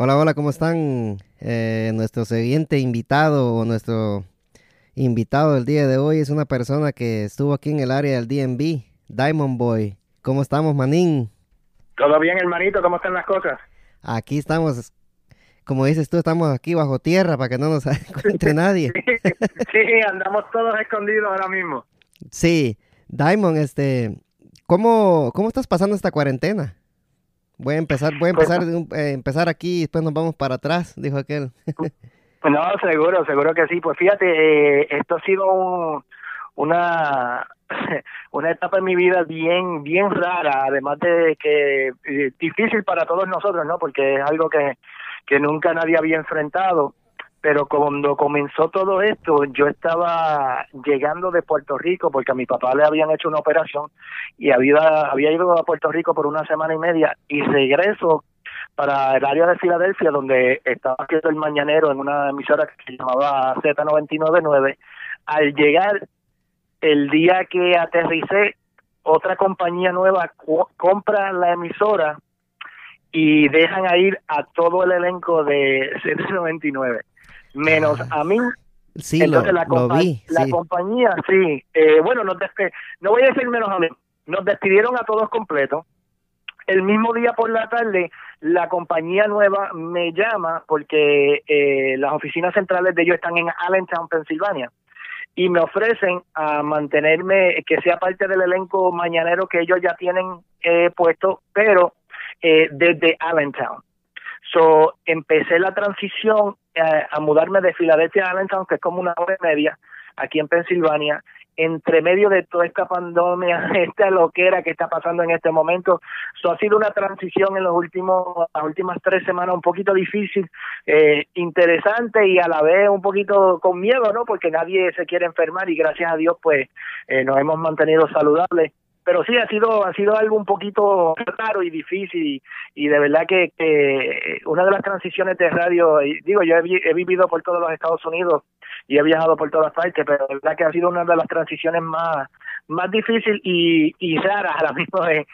Hola, hola, ¿cómo están? Eh, nuestro siguiente invitado o nuestro invitado del día de hoy es una persona que estuvo aquí en el área del DMV, Diamond Boy. ¿Cómo estamos, Manín? Todo bien, hermanito, ¿cómo están las cosas? Aquí estamos, como dices tú, estamos aquí bajo tierra para que no nos encuentre nadie. sí, andamos todos escondidos ahora mismo. Sí, Diamond, este, ¿cómo, cómo estás pasando esta cuarentena? Voy a empezar, voy a Pues, empezar, eh, empezar aquí y después nos vamos para atrás, dijo aquel. No, seguro, seguro que sí. Pues fíjate, eh, esto ha sido un- una una etapa en mi vida bien bien rara, además de que eh, difícil para todos nosotros, ¿no? Porque es algo que que nunca nadie había enfrentado. Pero cuando comenzó todo esto, yo estaba llegando de Puerto Rico porque a mi papá le habían hecho una operación y había, había ido a Puerto Rico por una semana y media y regreso para el área de Filadelfia donde estaba haciendo el mañanero en una emisora que se llamaba Z999. Al llegar el día que aterricé, otra compañía nueva cu- compra la emisora y dejan a ir a todo el elenco de Z99, menos a mí Sí, entonces lo, la, lo compa- vi, la sí. compañía, sí, eh, bueno, nos despe- no voy a decir menos a mí, nos despidieron a todos completos. El mismo día por la tarde, la compañía nueva me llama porque eh, las oficinas centrales de ellos están en Allentown, Pensilvania, y me ofrecen a mantenerme, que sea parte del elenco mañanero que ellos ya tienen eh, puesto, pero eh, desde Allentown. So, empecé la transición eh, a mudarme de Filadelfia a Allentown, que es como una hora y media, aquí en Pensilvania, entre medio de toda esta pandemia, esta loquera que está pasando en este momento. So, ha sido una transición en los últimos, las últimas tres semanas un poquito difícil, eh, interesante y a la vez un poquito con miedo, ¿no? Porque nadie se quiere enfermar y gracias a Dios, pues, eh, nos hemos mantenido saludables pero sí ha sido ha sido algo un poquito raro y difícil y, y de verdad que, que una de las transiciones de radio y digo yo he, vi- he vivido por todos los Estados Unidos y he viajado por todas partes pero de verdad que ha sido una de las transiciones más más difícil y, y raras a la misma vez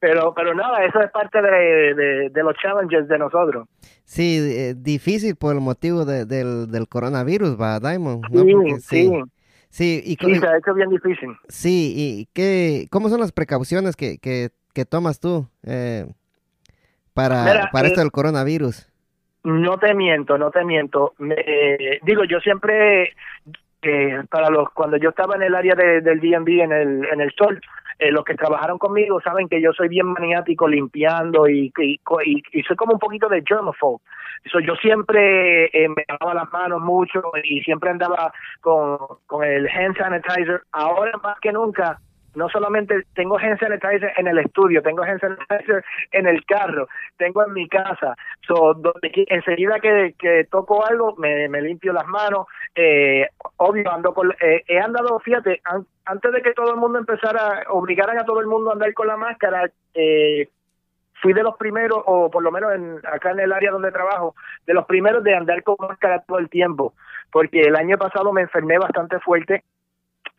pero pero nada eso es parte de, de, de los challenges de nosotros Sí, eh, difícil por el motivo de- del, del coronavirus, va, Diamond. ¿no? sí Porque sí Sí, y, co- sí se ha hecho bien difícil sí, y qué, ¿cómo son las precauciones que, que, que tomas tú eh, para, Mira, para esto eh, del coronavirus? No te miento, no te miento. Me- eh, digo, yo siempre, eh, para los, cuando yo estaba en el área de- del DMV en el, en el sol, eh, los que trabajaron conmigo saben que yo soy bien maniático limpiando y, y, y- y soy como un poquito de germaphobe. So, yo siempre eh, me lavaba las manos mucho y siempre andaba con, con el hand sanitizer. Ahora más que nunca, no solamente tengo hand sanitizer en el estudio, tengo hand sanitizer en el carro, tengo en mi casa. So, donde, enseguida que, que toco algo, me, me limpio las manos. Eh, obvio, ando con, eh, he andado, fíjate, an- antes de que todo el mundo empezara, obligaran a todo el mundo a andar con la máscara, eh, fui de los primeros, o por lo menos en, acá en el área donde trabajo, de los primeros de andar con máscara todo el tiempo, porque el año pasado me enfermé bastante fuerte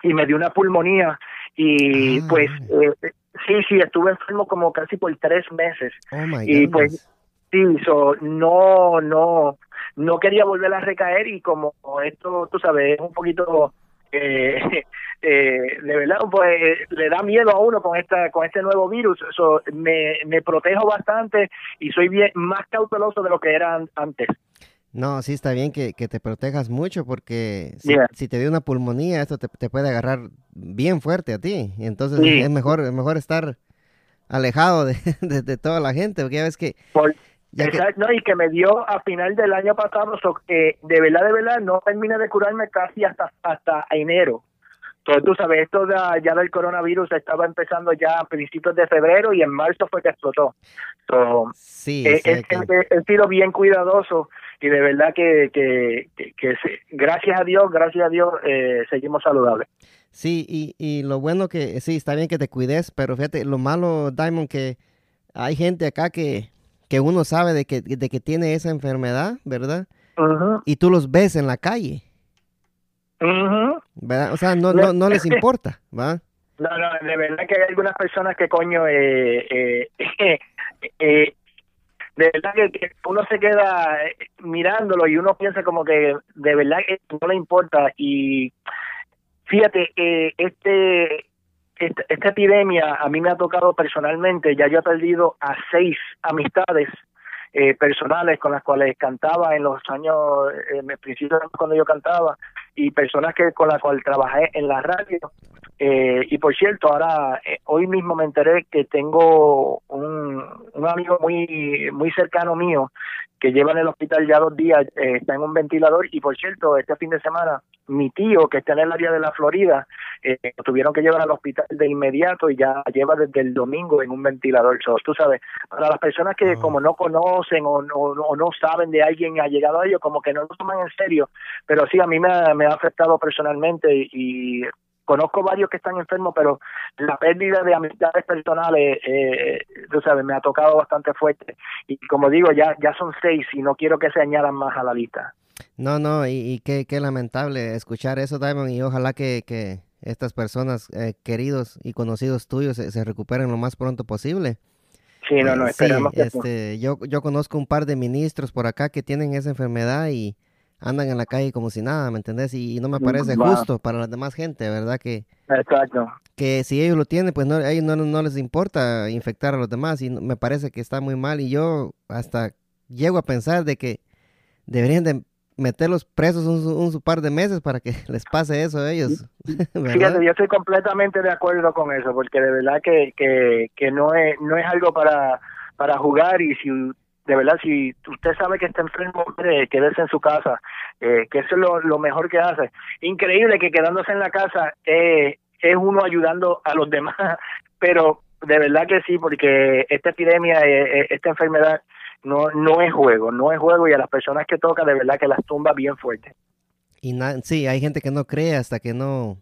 y me dio una pulmonía y Ah. pues eh, sí, sí, estuve enfermo como casi por tres meses. Oh y pues, Sí, so, no, no, no quería volver a recaer y como esto, tú sabes, es un poquito, eh, eh, de verdad, pues le da miedo a uno con esta, con este nuevo virus. So, me, me protejo bastante y soy bien más cauteloso de lo que era an- antes. No, sí está bien que, que te protejas mucho porque si, Yeah. si te dio una pulmonía, esto te, te puede agarrar bien fuerte a ti. Entonces Sí. es mejor, es mejor estar alejado de, de- de toda la gente, porque ya ves que... Por- ya que- Exacto, no, y que me dio a final del año pasado, so, que de verdad, de verdad, no terminé de curarme casi hasta hasta enero. Entonces, tú sabes, esto de, ya del coronavirus estaba empezando ya a principios de febrero y en marzo fue que explotó. So, sí, he, he- que- he- he sido bien cuidadoso y de verdad que, que, que, que gracias a Dios, gracias a Dios, eh, seguimos saludables. sí, y, y lo bueno que, sí, está bien que te cuides, pero fíjate, lo malo, Diamond, que hay gente acá que, que uno sabe de que, de que tiene esa enfermedad, ¿verdad? Y tú los ves en la calle. ¿verdad? O sea, no, no, no les importa, ¿va? No, no, de verdad que hay algunas personas que coño, eh, eh, eh, de verdad que, uno se queda eh, mirándolo y uno piensa como que de verdad que no le importa y fíjate que este esta, epidemia a mí me ha tocado personalmente, ya yo he perdido a seis amistades eh, personales con las cuales cantaba en los años, en el principio cuando yo cantaba, y personas que con las cuales trabajé en la radio. Eh, y por cierto, ahora eh, hoy mismo me enteré que tengo un, un amigo muy muy cercano mío que lleva en el hospital ya dos días, eh, está en un ventilador. Y por cierto, este fin de semana mi tío que está en el área de la Florida, eh, lo tuvieron que llevar al hospital de inmediato y ya lleva desde el domingo en un ventilador. So, tú sabes, para las personas que como no conocen o, o, no saben de alguien ha llegado a ellos, como que no lo toman en serio, pero sí, a mí me ha, me ha afectado personalmente y conozco varios que están enfermos, pero la pérdida de amistades personales, eh, tú sabes, me ha tocado bastante fuerte. Y como digo, ya, ya son seis y no quiero que se añadan más a la lista. No, no, y, qué, qué, lamentable escuchar eso, Diamond, y ojalá que, que estas personas eh, queridos y conocidos tuyos se, recuperen lo más pronto posible. Sí, no, no, eh, esperamos este, yo, yo conozco un par de ministros por acá que tienen esa enfermedad y andan en la calle como si nada, ¿me entendés? Y, no me mm, parece justo para la demás gente, ¿verdad? Que, Exacto. Que si ellos lo tienen, pues no, a ellos no, les importa infectar a los demás y me parece que está muy mal y yo hasta llego a pensar de que deberían de meterlos presos un, un, par de meses para que les pase eso a ellos. Fíjate, yo estoy completamente de acuerdo con eso, porque de verdad que, que, que no, es, no es algo para, para jugar y si de verdad, si usted sabe que está enfermo, quédese en su casa, eh, que eso es lo, mejor que hace. Increíble que quedándose en la casa eh, es uno ayudando a los demás, pero de verdad que sí, porque esta epidemia, eh, esta enfermedad, no, no es juego, no es juego y a las personas que toca, de verdad que las tumba bien fuerte. Y sí, hay gente que no cree hasta que no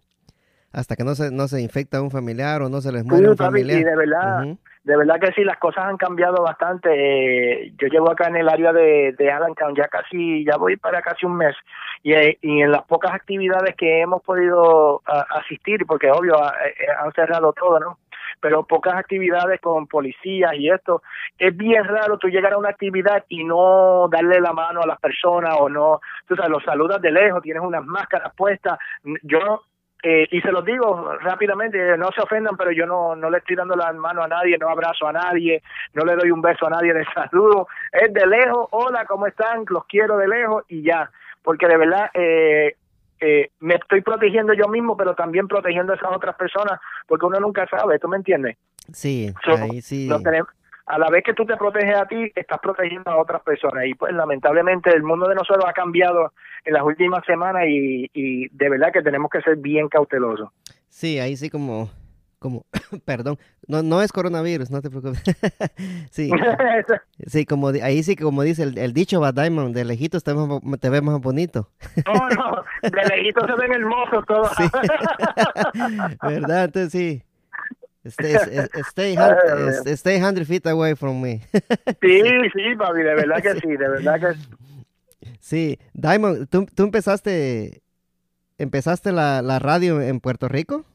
hasta que no se no se infecta un familiar o no se les muere un familiar. de verdad, de verdad que sí, las cosas han cambiado bastante. Eh, yo llevo acá en el área de, de Allentown ya casi, ya voy para casi un mes y, eh, y en las pocas actividades que hemos podido asistir, porque obvio eh, han cerrado todo, ¿no? Pero pocas actividades con policías y esto, es bien raro tú llegar a una actividad y no darle la mano a las personas o no, tú sabes, los saludas de lejos, tienes unas máscaras puestas. Yo eh, y se los digo rápidamente, no se ofendan, pero yo no, no le estoy dando la mano a nadie, no abrazo a nadie, no le doy un beso a nadie de saludo, es de lejos, hola, ¿cómo están? Los quiero de lejos y ya, porque de verdad eh, eh, me estoy protegiendo yo mismo, pero también protegiendo a esas otras personas, porque uno nunca sabe, ¿tú me entiendes? Sí, ahí sí. No tenemos, a la vez que tú te proteges a ti, estás protegiendo a otras personas. Y pues lamentablemente el mundo de nosotros ha cambiado en las últimas semanas y, y de verdad que tenemos que ser bien cautelosos. Sí, ahí sí como, como, perdón, no, no es coronavirus, no te preocupes. sí, sí, como ahí sí como dice el, dicho va Diamond, de lejitos te, te ves más bonito. no, no, de lejitos se ven hermosos todos. sí. ¿Verdad? Entonces sí. Stay, stay, stay 100 feet away from me. sí, sí, papi, de verdad que sí, de verdad que sí. Sí, Diamond, ¿tú, tú empezaste, empezaste la, la, radio en Puerto Rico?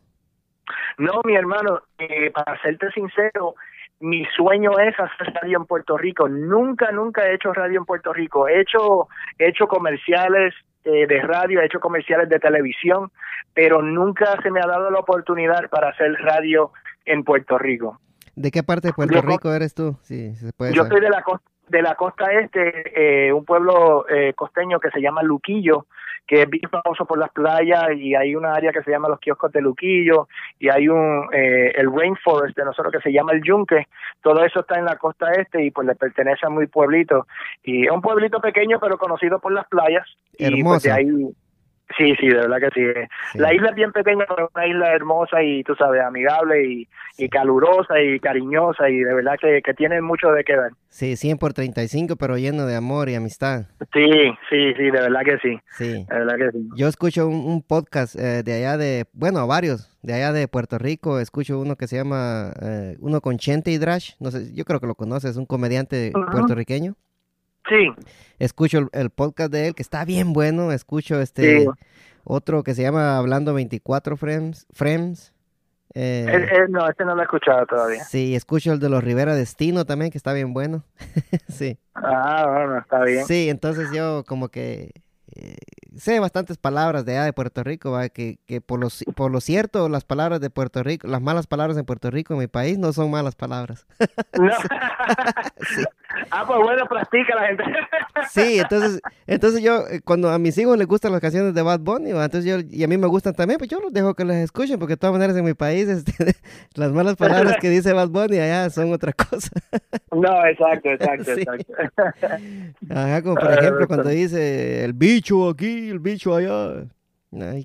No, mi hermano, eh, para serte sincero, mi sueño es hacer radio en Puerto Rico. Nunca, nunca he hecho radio en Puerto Rico. He hecho, he hecho comerciales eh, de radio, he hecho comerciales de televisión, pero nunca se me ha dado la oportunidad para hacer radio en Puerto Rico. ¿De qué parte de Puerto Rico eres tú? Sí, se puede yo soy de la costa de la costa este, eh, un pueblo eh, costeño que se llama Luquillo, que es bien famoso por las playas y hay una área que se llama los kioscos de Luquillo y hay un eh, el rainforest de nosotros que se llama el Yunque, todo eso está en la costa este y pues le pertenece a muy pueblito y es un pueblito pequeño pero conocido por las playas y pues de ahí Sí, sí, de verdad que sí. La isla es bien pequeña, pero es una isla hermosa y, tú sabes, amigable y, y calurosa y cariñosa y de verdad que, que, tiene mucho de qué ver. Sí, 100 por 35, pero lleno de amor y amistad. Sí, sí, sí, de verdad que sí. Sí. De verdad que sí. Yo escucho un, podcast eh, de allá de, bueno, varios, de allá de Puerto Rico. Escucho uno que se llama, eh, uno con Chente y Drash, no sé, yo creo que lo conoces, es un comediante puertorriqueño. Sí. Escucho el, podcast de él, que está bien bueno. Escucho este otro que se llama Hablando 24 Frames. frames Eh, no, este no lo he escuchado todavía. Sí, escucho el de los Rivera Destino también, que está bien bueno. sí. Ah, bueno, está bien. Sí, entonces yo como que eh, sé bastantes palabras de allá de Puerto Rico, ¿va? Que, que por, lo, por lo cierto, las palabras de Puerto Rico, las malas palabras en Puerto Rico, en mi país, no son malas palabras. no. Ah, pues bueno, practica la gente. sí, entonces, entonces yo, eh, cuando a mis hijos les gustan las canciones de Bad Bunny, entonces yo, y a mí me gustan también, pues yo los dejo que las escuchen, porque de todas maneras en mi país este, las malas palabras que dice Bad Bunny allá son otra cosa. no, exacto, exacto, exacto. Ajá, como por ejemplo cuando dice el bicho aquí, el bicho allá.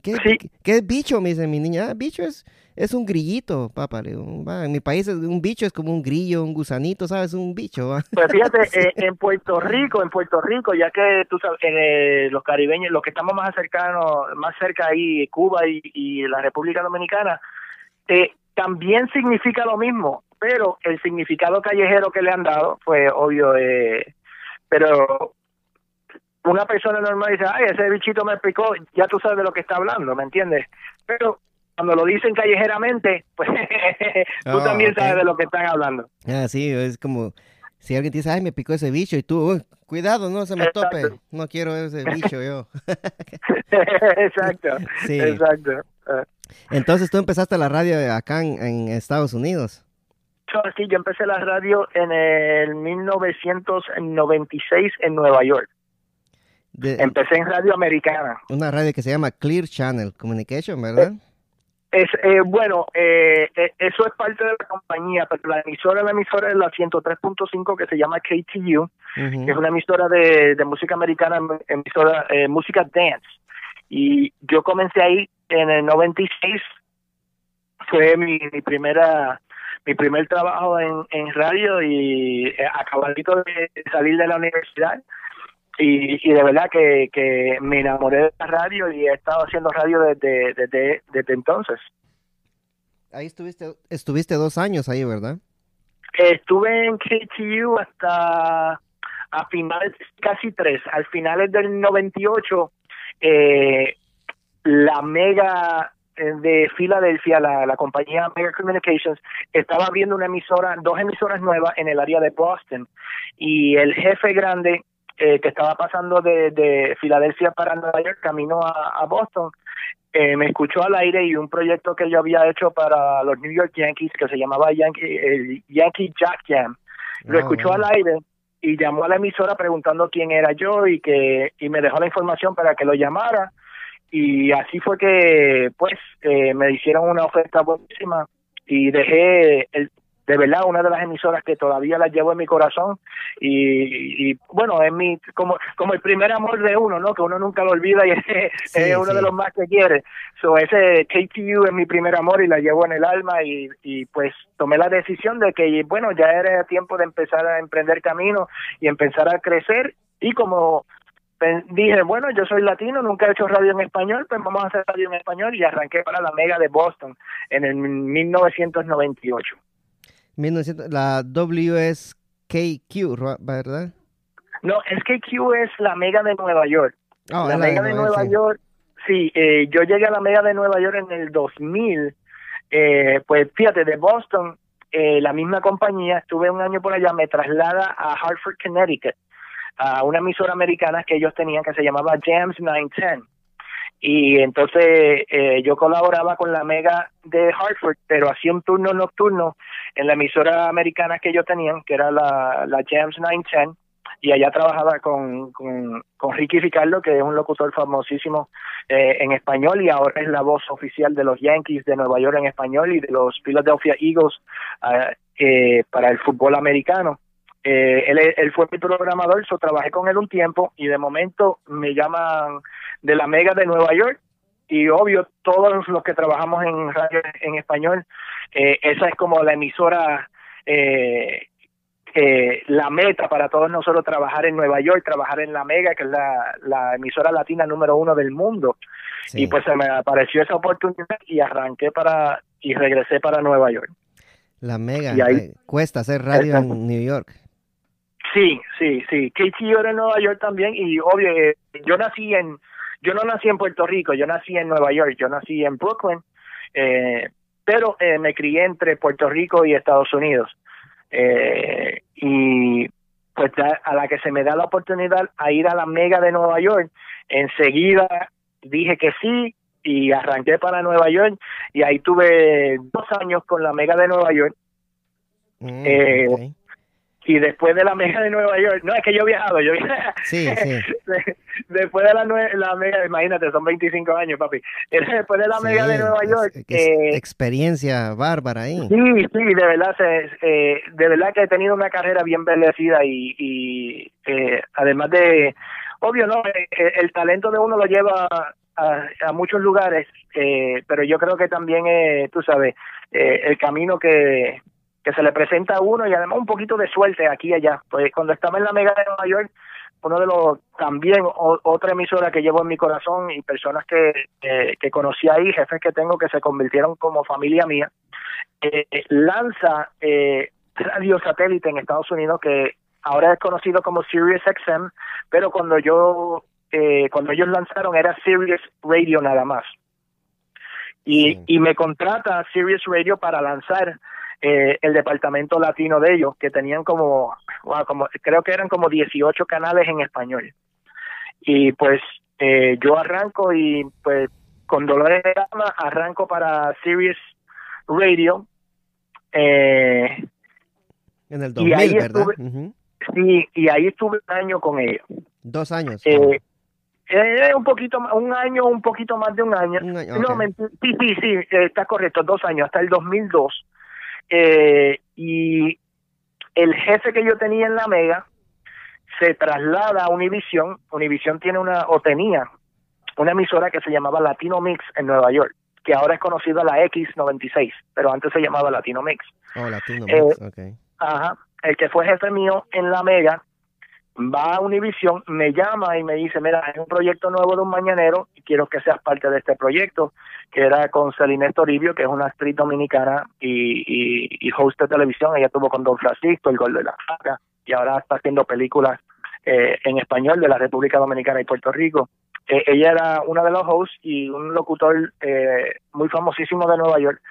¿qué, ¿qué, es bicho? Me dice mi niña. Ah, bicho es, es un grillito, papá. en mi país un bicho es como un grillo, un gusanito, ¿sabes? Un bicho. Pues fíjate, eh, en Puerto Rico, en Puerto Rico, ya que tú sabes, eh, los caribeños, los que estamos más cercanos, más cerca ahí, Cuba y, la República Dominicana, eh, también significa lo mismo, pero el significado callejero que le han dado, fue obvio, pero una persona normal dice, ay, ese bichito me picó, ya tú sabes de lo que está hablando, ¿me entiendes? Pero cuando lo dicen callejeramente, pues tú ah, también sabes de lo que están hablando. Ah, sí, es como si alguien te dice, ay, me picó ese bicho, y tú, cuidado, no se me tope, no quiero ese bicho yo. exacto, sí. exacto. Entonces tú empezaste la radio acá en, Estados Unidos. Sí, yo empecé la radio en el 1996 en Nueva York. Empecé en radio americana. Una radio que se llama Clear Channel Communication, ¿verdad? Es, eh, bueno, eh, eh, eso es parte de la compañía, pero la emisora, la emisora es la 103.5 que se llama KTU, que es una emisora de, música americana, emisora música dance. Y yo comencé ahí en el 96, fue mi, mi primera mi primer trabajo en, en radio y acabadito de salir de la universidad y, de verdad que, que me enamoré de la radio y he estado haciendo radio desde, desde, desde entonces. Ahí estuviste, estuviste dos años ahí, ¿verdad? Estuve en KTU hasta a finales, casi tres, al finales del 98, eh, la mega eh, de Filadelfia, la, la compañía Mega Communications, estaba abriendo una emisora, dos emisoras nuevas en el área de Boston. Y el jefe grande eh, que estaba pasando de, de, Filadelfia para Nueva York, camino a, Boston, eh, me escuchó al aire y un proyecto que yo había hecho para los New York Yankees que se llamaba Yankee, el Yankee Jack Jam. Lo ah, escuchó al aire y llamó a la emisora preguntando quién era yo y que y me dejó la información para que lo llamara y así fue que pues eh, me hicieron una oferta buenísima y dejé el, de verdad una de las emisoras que todavía las llevo en mi corazón y, bueno es mi como como el primer amor de uno no que uno nunca lo olvida y es, uno de los más que quiere. So ese KTU es mi primer amor y la llevo en el alma y, y pues tomé la decisión de que bueno ya era tiempo de empezar a emprender camino y empezar a crecer y como dije, bueno, yo soy latino, nunca he hecho radio en español, pues vamos a hacer radio en español y arranqué para la Mega de Boston en el 1998 la WSKQ, ¿verdad? No, SKQ es la Mega de Nueva York. Oh, la, Mega de Nueva York, sí, eh, yo llegué a la Mega de Nueva York en el 2000. Eh, pues fíjate, de Boston, eh, la misma compañía, estuve un año por allá, me traslada a Hartford, Connecticut, a una emisora americana que ellos tenían que se llamaba Jams 910 y entonces eh, yo colaboraba con la Mega de Hartford, pero hacía un turno nocturno en la emisora americana que yo tenía, que era la, la Jams 910, y allá trabajaba con, con, con, Ricky Ricardo, que es un locutor famosísimo eh, en español y ahora es la voz oficial de los Yankees de Nueva York en español y de los Philadelphia Eagles ah, eh, para el fútbol americano. Eh, él, él, fue mi programador, so trabajé con él un tiempo y de momento me llaman de la Mega de Nueva York y obvio todos los que trabajamos en radio en español, eh, esa es como la emisora, eh, eh, la meta para todos nosotros trabajar en Nueva York, trabajar en la Mega, que es la, la emisora latina número uno del mundo. Y pues se me apareció esa oportunidad y arranqué para y regresé para Nueva York. La Mega, y cuesta hacer radio en New York. Sí, sí, sí. KTO era en Nueva York también y obvio, yo nací en yo no nací en Puerto Rico, yo nací en Nueva York, yo nací en Brooklyn, eh, pero me crié entre Puerto Rico y Estados Unidos. y pues a la que se me da la oportunidad a ir a la Mega de Nueva York, enseguida dije que sí y arranqué para Nueva York y ahí tuve dos años con la Mega de Nueva York. Mm, eh, y después de la Mega de Nueva York, no es que yo he viajado, yo sí, sí. después de la, la Mega, imagínate, son 25 años, papi. Después de la Mega de Nueva York, eh, experiencia bárbara ahí. Sí, sí, de verdad, eh, de verdad que he tenido una carrera bien bendecida y, y además de, obvio, no, el talento de uno lo lleva a, muchos lugares, eh, pero yo creo que también, eh, tú sabes, eh, el camino que, que se le presenta a uno y además un poquito de suerte aquí y allá. Pues cuando estaba en la Mega de Nueva York, uno de los también otra emisora que llevo en mi corazón y personas que, que conocí ahí, jefes que tengo que se convirtieron como familia mía, lanza radio satélite en Estados Unidos que ahora es conocido como Sirius XM, pero cuando yo eh, cuando ellos lanzaron era Sirius Radio nada más. Y, y me contrata Sirius Radio para lanzar eh, el departamento latino de ellos, que tenían como, como, creo que eran como 18 canales en español. Y pues eh, yo arranco y pues con dolores de alma arranco para Sirius Radio. en el 2000, ¿verdad? Sí, y ahí estuve un año con ellos. Dos años. Eh, eh, un poquito un año, un poquito más de un año. No, sí, sí, sí, eh, está correcto, dos años, hasta el 2002. Eh, y el jefe que yo tenía en la Mega se traslada a Univision. Univision tiene una, o tenía, una emisora que se llamaba Latino Mix en Nueva York, que ahora es conocida la X96, pero antes se llamaba Latino Mix. Oh, Latino Mix, eh, Ajá. El que fue jefe mío en la Mega va a Univision, me llama y me dice, mira, hay un proyecto nuevo de un mañanero y quiero que seas parte de este proyecto, que era con Celine Toribio, que es una actriz dominicana y, y, host de televisión, ella estuvo con Don Francisco, el gol de la faca, y ahora está haciendo películas eh, en español de la República Dominicana y Puerto Rico. Eh, ella era una de los hosts y un locutor eh, muy famosísimo de Nueva York,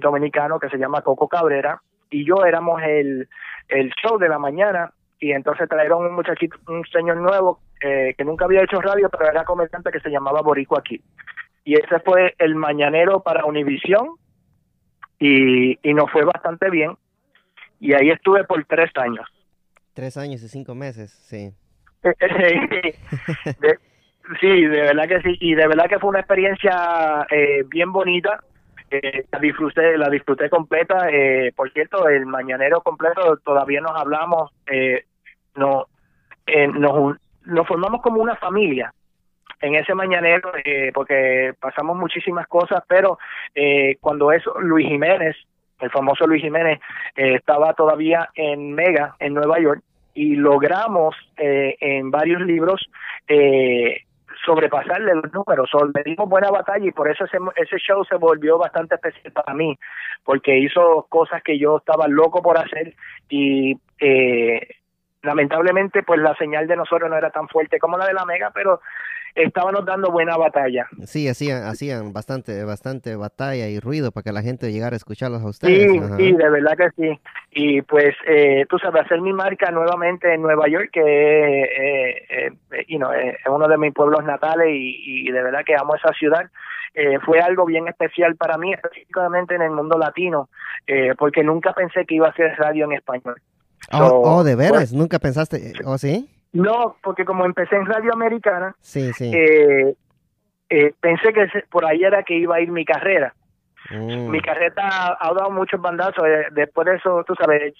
dominicano, que se llama Coco Cabrera, y yo éramos el show de la mañana y entonces trajeron un muchachito, un señor nuevo eh, que nunca había hecho radio, pero era comerciante que se llamaba Borico aquí. Y ese fue el mañanero para Univisión y, y nos fue bastante bien. Y ahí estuve por tres años. Tres años y cinco meses, sí. sí, de verdad que sí. Y de verdad que fue una experiencia eh, bien bonita eh, la disfruté, la disfruté completa. Eh, por cierto, el mañanero completo todavía nos hablamos, eh, no, eh, nos, nos formamos como una familia en ese mañanero eh, porque pasamos muchísimas cosas, pero eh, cuando eso Luis Jiménez, el famoso Luis Jiménez, eh, estaba todavía en Mega en Nueva York y logramos eh, en varios libros eh, sobrepasarle los números. O dimos buena batalla y por eso ese, ese show se volvió bastante especial para mí, porque hizo cosas que yo estaba loco por hacer y eh, lamentablemente pues la señal de nosotros no era tan fuerte como la de la Mega, pero estábamos dando buena batalla. Sí, hacían, hacían bastante, bastante batalla y ruido para que la gente llegara a escucharlos a ustedes. Sí, sí, de verdad que sí. Y pues, eh, tú sabes, hacer mi marca nuevamente en Nueva York, que eh, eh, es uno de mis pueblos natales y, de verdad que amo esa ciudad. Eh, fue algo bien especial para mí, específicamente en el mundo latino, eh, porque nunca pensé que iba a hacer radio en español. Oh, oh de veras, pues, nunca pensaste, ¿o ¿oh, sí? No, porque como empecé en Radio Americana, sí, sí. Eh, eh, pensé que por ahí era que iba a ir mi carrera. Mm. Mi carrera ha, dado muchos bandazos. Eh, después de eso, tú sabes,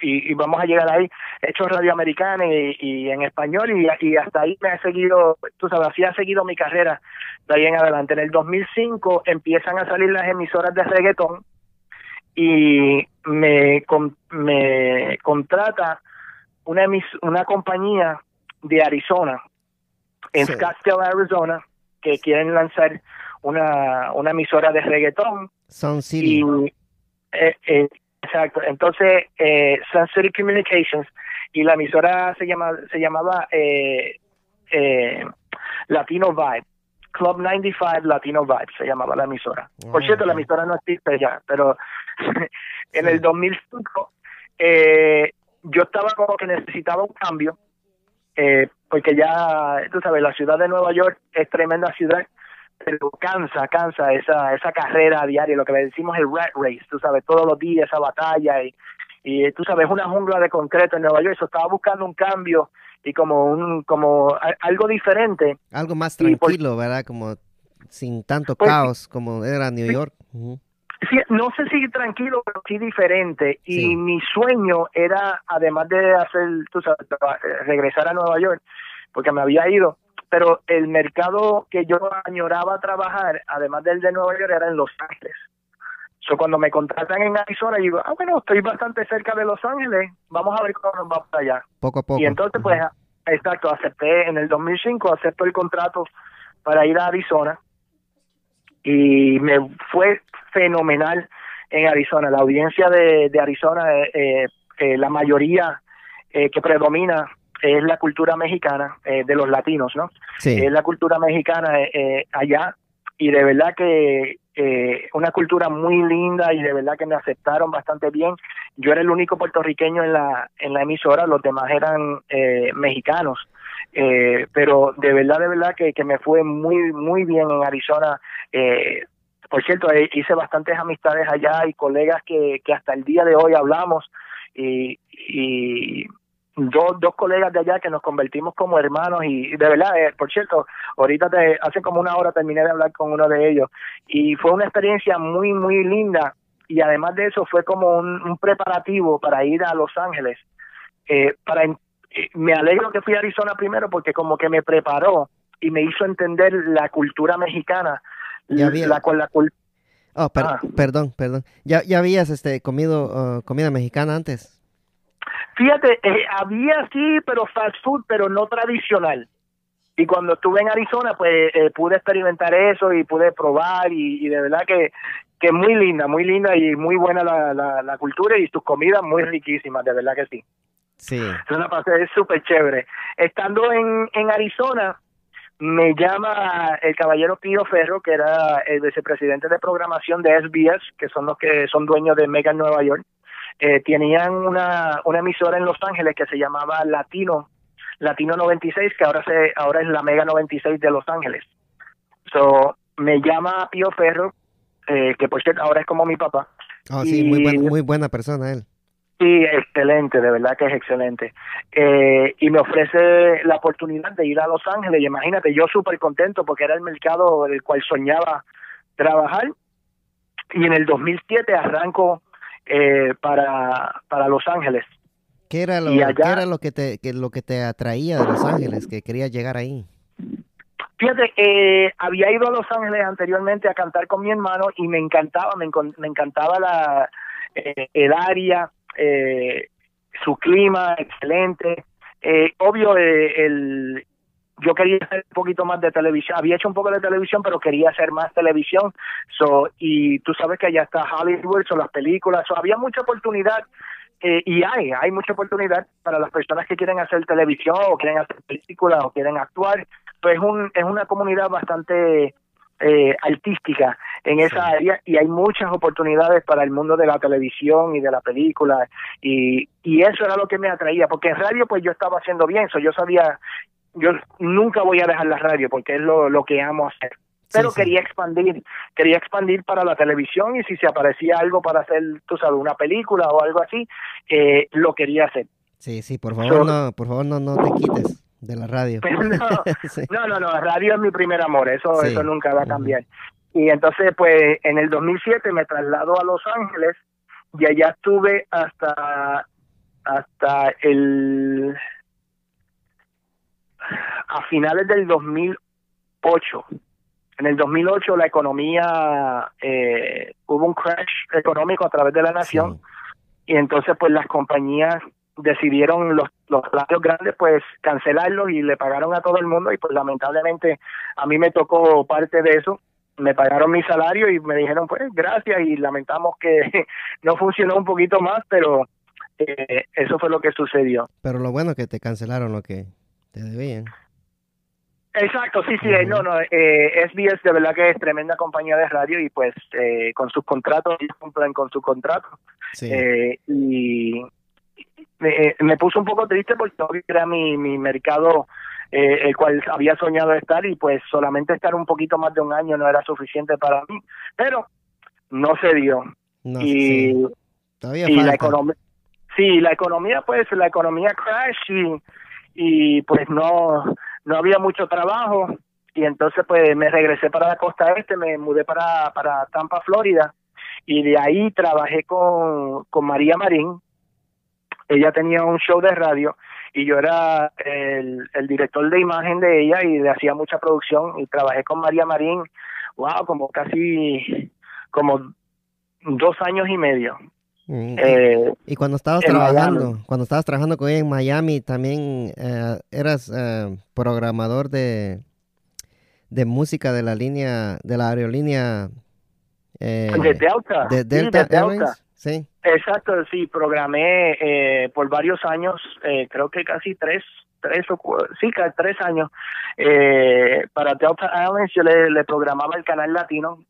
y, vamos a llegar ahí, he hecho Radio Americana y, en español y, y, hasta ahí me ha seguido, tú sabes, así ha seguido mi carrera de ahí en adelante. En el 2005 empiezan a salir las emisoras de reggaetón y me, me contrata una, una compañía de Arizona, en Scottsdale, Arizona, que quieren lanzar una, una emisora de reggaetón. Sun City. Eh, eh, exacto. Entonces, eh, Sun City Communications y la emisora se llama se llamaba eh, Latino Vibe. Club 95 Latino Vibes, se llamaba la emisora. Por Ah, cierto, la emisora no existe ya, pero en el 2005 eh, yo estaba como que necesitaba un cambio, eh, porque ya, tú sabes, la ciudad de Nueva York es tremenda ciudad, pero cansa, cansa esa esa carrera diaria, lo que le decimos el rat race, tú sabes, todos los días esa batalla y, y tú sabes, una jungla de concreto en Nueva York, eso estaba buscando un cambio y como un como a- algo diferente Algo más por- tranquilo, ¿verdad? Como sin tanto Pues- caos como era New Sí. York. Sí, no sé si tranquilo, pero sí diferente. Y Sí. mi sueño era, además de hacer, tú sabes, eh, regresar a Nueva York, porque me había ido, pero el mercado que yo añoraba trabajar, además del de Nueva York, era en Los Ángeles. So, cuando me contratan en Arizona, digo, ah, bueno, estoy bastante cerca de Los Ángeles, vamos a ver cómo nos va para allá. Poco a poco. Y entonces, pues, exacto, acepté en el 2005, acepto el contrato para ir a Arizona y me fue fenomenal en Arizona. La audiencia de, de Arizona, eh, eh, eh, la mayoría eh, que predomina es la cultura mexicana eh, de los latinos, ¿no? sí. Es la cultura mexicana allá y de verdad que eh, una cultura muy linda y de verdad que me aceptaron bastante bien. Yo era el único puertorriqueño en la en la emisora, los demás eran eh, mexicanos. Eh, pero de verdad, de verdad que, que me fue muy, muy bien en Arizona. Eh, por cierto, eh, hice bastantes amistades allá y colegas que, que hasta el día de hoy hablamos y, y dos, dos colegas de allá que nos convertimos como hermanos y de verdad, eh, por cierto, ahorita te, hace como una hora terminé de hablar con uno de ellos y fue una experiencia muy, muy linda y además de eso fue como un, un preparativo para ir a Los Ángeles. Eh, para eh, Me alegro que fui a Arizona primero porque como que me preparó y me hizo entender la cultura mexicana, Ya la cual la cul- Oh, per- Ah. perdón, perdón. ¿Ya, ya habías este, comido uh, comida mexicana antes? Fíjate, eh, había sí, pero fast food, pero no tradicional. Y cuando estuve en Arizona, pues eh, pude experimentar eso y pude probar y, y de verdad que que muy linda, muy linda y muy buena la, la, la cultura y tus comidas muy riquísimas, de verdad que sí. Sí. Es una pasé es súper chévere. Estando en, en Arizona, me llama el caballero Pío Ferro, que era el vicepresidente de programación de SBS, que son los que son dueños de Mega Nueva York. Eh, tenían una, una emisora en Los Ángeles que se llamaba Latino, Latino 96, que ahora se ahora es la Mega 96 de Los Ángeles. So, me llama Pío Ferro, eh, que por cierto ahora es como mi papá. Oh, sí, muy, buena persona él. Sí, excelente, de verdad que es excelente. Eh, y me ofrece la oportunidad de ir a Los Ángeles. Y imagínate, yo súper contento porque era el mercado del cual soñaba trabajar. Y en el 2007 arranco eh, para, para Los Ángeles. ¿Qué era lo, allá- qué era lo que te que lo que te atraía de Los Ángeles, que querías llegar ahí? Fíjate, eh, había ido a Los Ángeles anteriormente a cantar con mi hermano y me encantaba, me, me encantaba la, eh, el área, eh, su clima excelente. Eh, obvio, eh, el, yo quería hacer un poquito más de televisión. Había hecho un poco de televisión, pero quería hacer más televisión. So, y tú sabes que allá está Hollywood, son las películas. So, había mucha oportunidad eh, y hay, hay mucha oportunidad para las personas que quieren hacer televisión o quieren hacer películas o quieren actuar. Pues es, un, es una comunidad bastante eh, artística en esa Sí. área y hay muchas oportunidades para el mundo de la televisión y de la película y, y eso era lo que me atraía porque en radio pues yo estaba haciendo bien, so yo sabía, yo nunca voy a dejar la radio porque es lo, lo que amo hacer pero Sí, sí. quería expandir, quería expandir para la televisión y si se aparecía algo para hacer, tú sabes, una película o algo así, eh, lo quería hacer. Sí, sí, por favor, So- no, por favor, no, no te quites de la radio. Pero no, Sí. no, no, no, radio es mi primer amor, eso, eso nunca va a cambiar. Y entonces, pues, en el 2007 me traslado a Los Ángeles y allá estuve hasta, hasta el, a finales del 2008. En el 2008 la economía, eh, hubo un crash económico a través de la nación Sí. y entonces pues las compañías decidieron los los radios grandes pues cancelarlos y le pagaron a todo el mundo y pues lamentablemente a mí me tocó parte de eso me pagaron mi salario y me dijeron pues gracias y lamentamos que no funcionó un poquito más pero eh, eso fue lo que sucedió Pero lo bueno que te cancelaron lo que te debían. Exacto, sí, sí, no, no, eh, SBS de verdad que es tremenda compañía de radio y pues eh, con sus contratos, ellos cumplen con sus contratos. Eh, y me, me puso un poco triste porque era mi, mi mercado eh, el cual había soñado estar y pues solamente estar un poquito más de un año no era suficiente para mí, pero no se dio. y, y la economía, sí, la economía pues la economía crash y, y pues no no había mucho trabajo y entonces pues me regresé para la costa este, me mudé para, para Tampa, Florida y de ahí trabajé con, con María Marín. Ella tenía un show de radio y yo era el, el director de imagen de ella y hacía mucha producción y trabajé con María Marín, wow, como casi como dos años y medio. Mm, eh, y cuando estabas trabajando, cuando estabas trabajando con ella en Miami, también eh, eras eh, programador de, de música de la línea, de la aerolínea de Delta. De Delta, sí, Exacto, sí, programé por varios años, creo que casi tres, tres o sí, tres años para Delta Airlines. Yo le, le programaba el canal latino.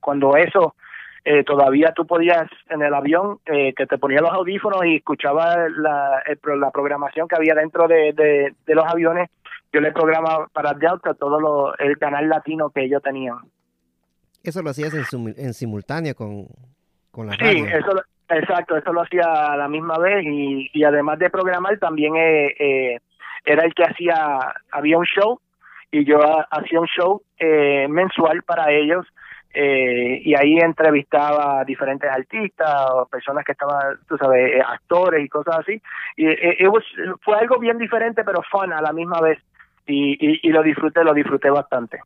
cuando eso eh, todavía tú podías en el avión eh, que te ponía los audífonos y escuchaba la, la programación que había dentro de, de, los aviones. Yo le programaba para Delta todo el canal latino que ellos tenían. Eso lo hacías en, en simultáneo con, con la radio. Sí, eso, exacto, eso lo hacía a la misma vez y, y además de programar también eh, eh, era el que hacía, había un show y yo hacía un show eh, mensual para ellos eh, y ahí entrevistaba a diferentes artistas o personas que estaban, tú sabes, eh, actores y cosas así. Y eh, fue algo bien diferente, pero fun a la misma vez. Y, y, lo disfruté, lo disfruté bastante.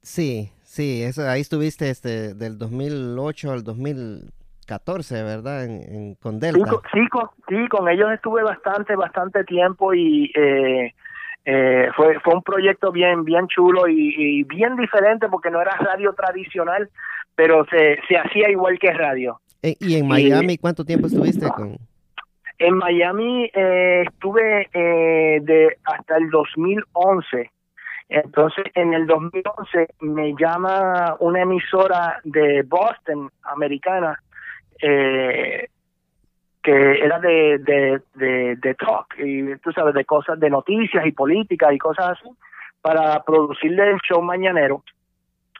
Sí, sí, eso, ahí estuviste este, del 2008 al 2014, ¿verdad? En, con Delta. Sí con, sí, con, ellos estuve bastante, bastante tiempo y... Eh, eh, fue, fue un proyecto bien, bien chulo y, bien diferente porque no era radio tradicional, pero se, se hacía igual que radio. Eh, ¿Y en Miami cuánto tiempo estuviste con? En Miami eh, estuve eh, de hasta el 2011. Entonces, en el 2011 me llama una emisora de Boston, americana, eh, que era de, de, de, talk, y tú sabes, de cosas, de noticias y política y cosas así, para producirle el show mañanero.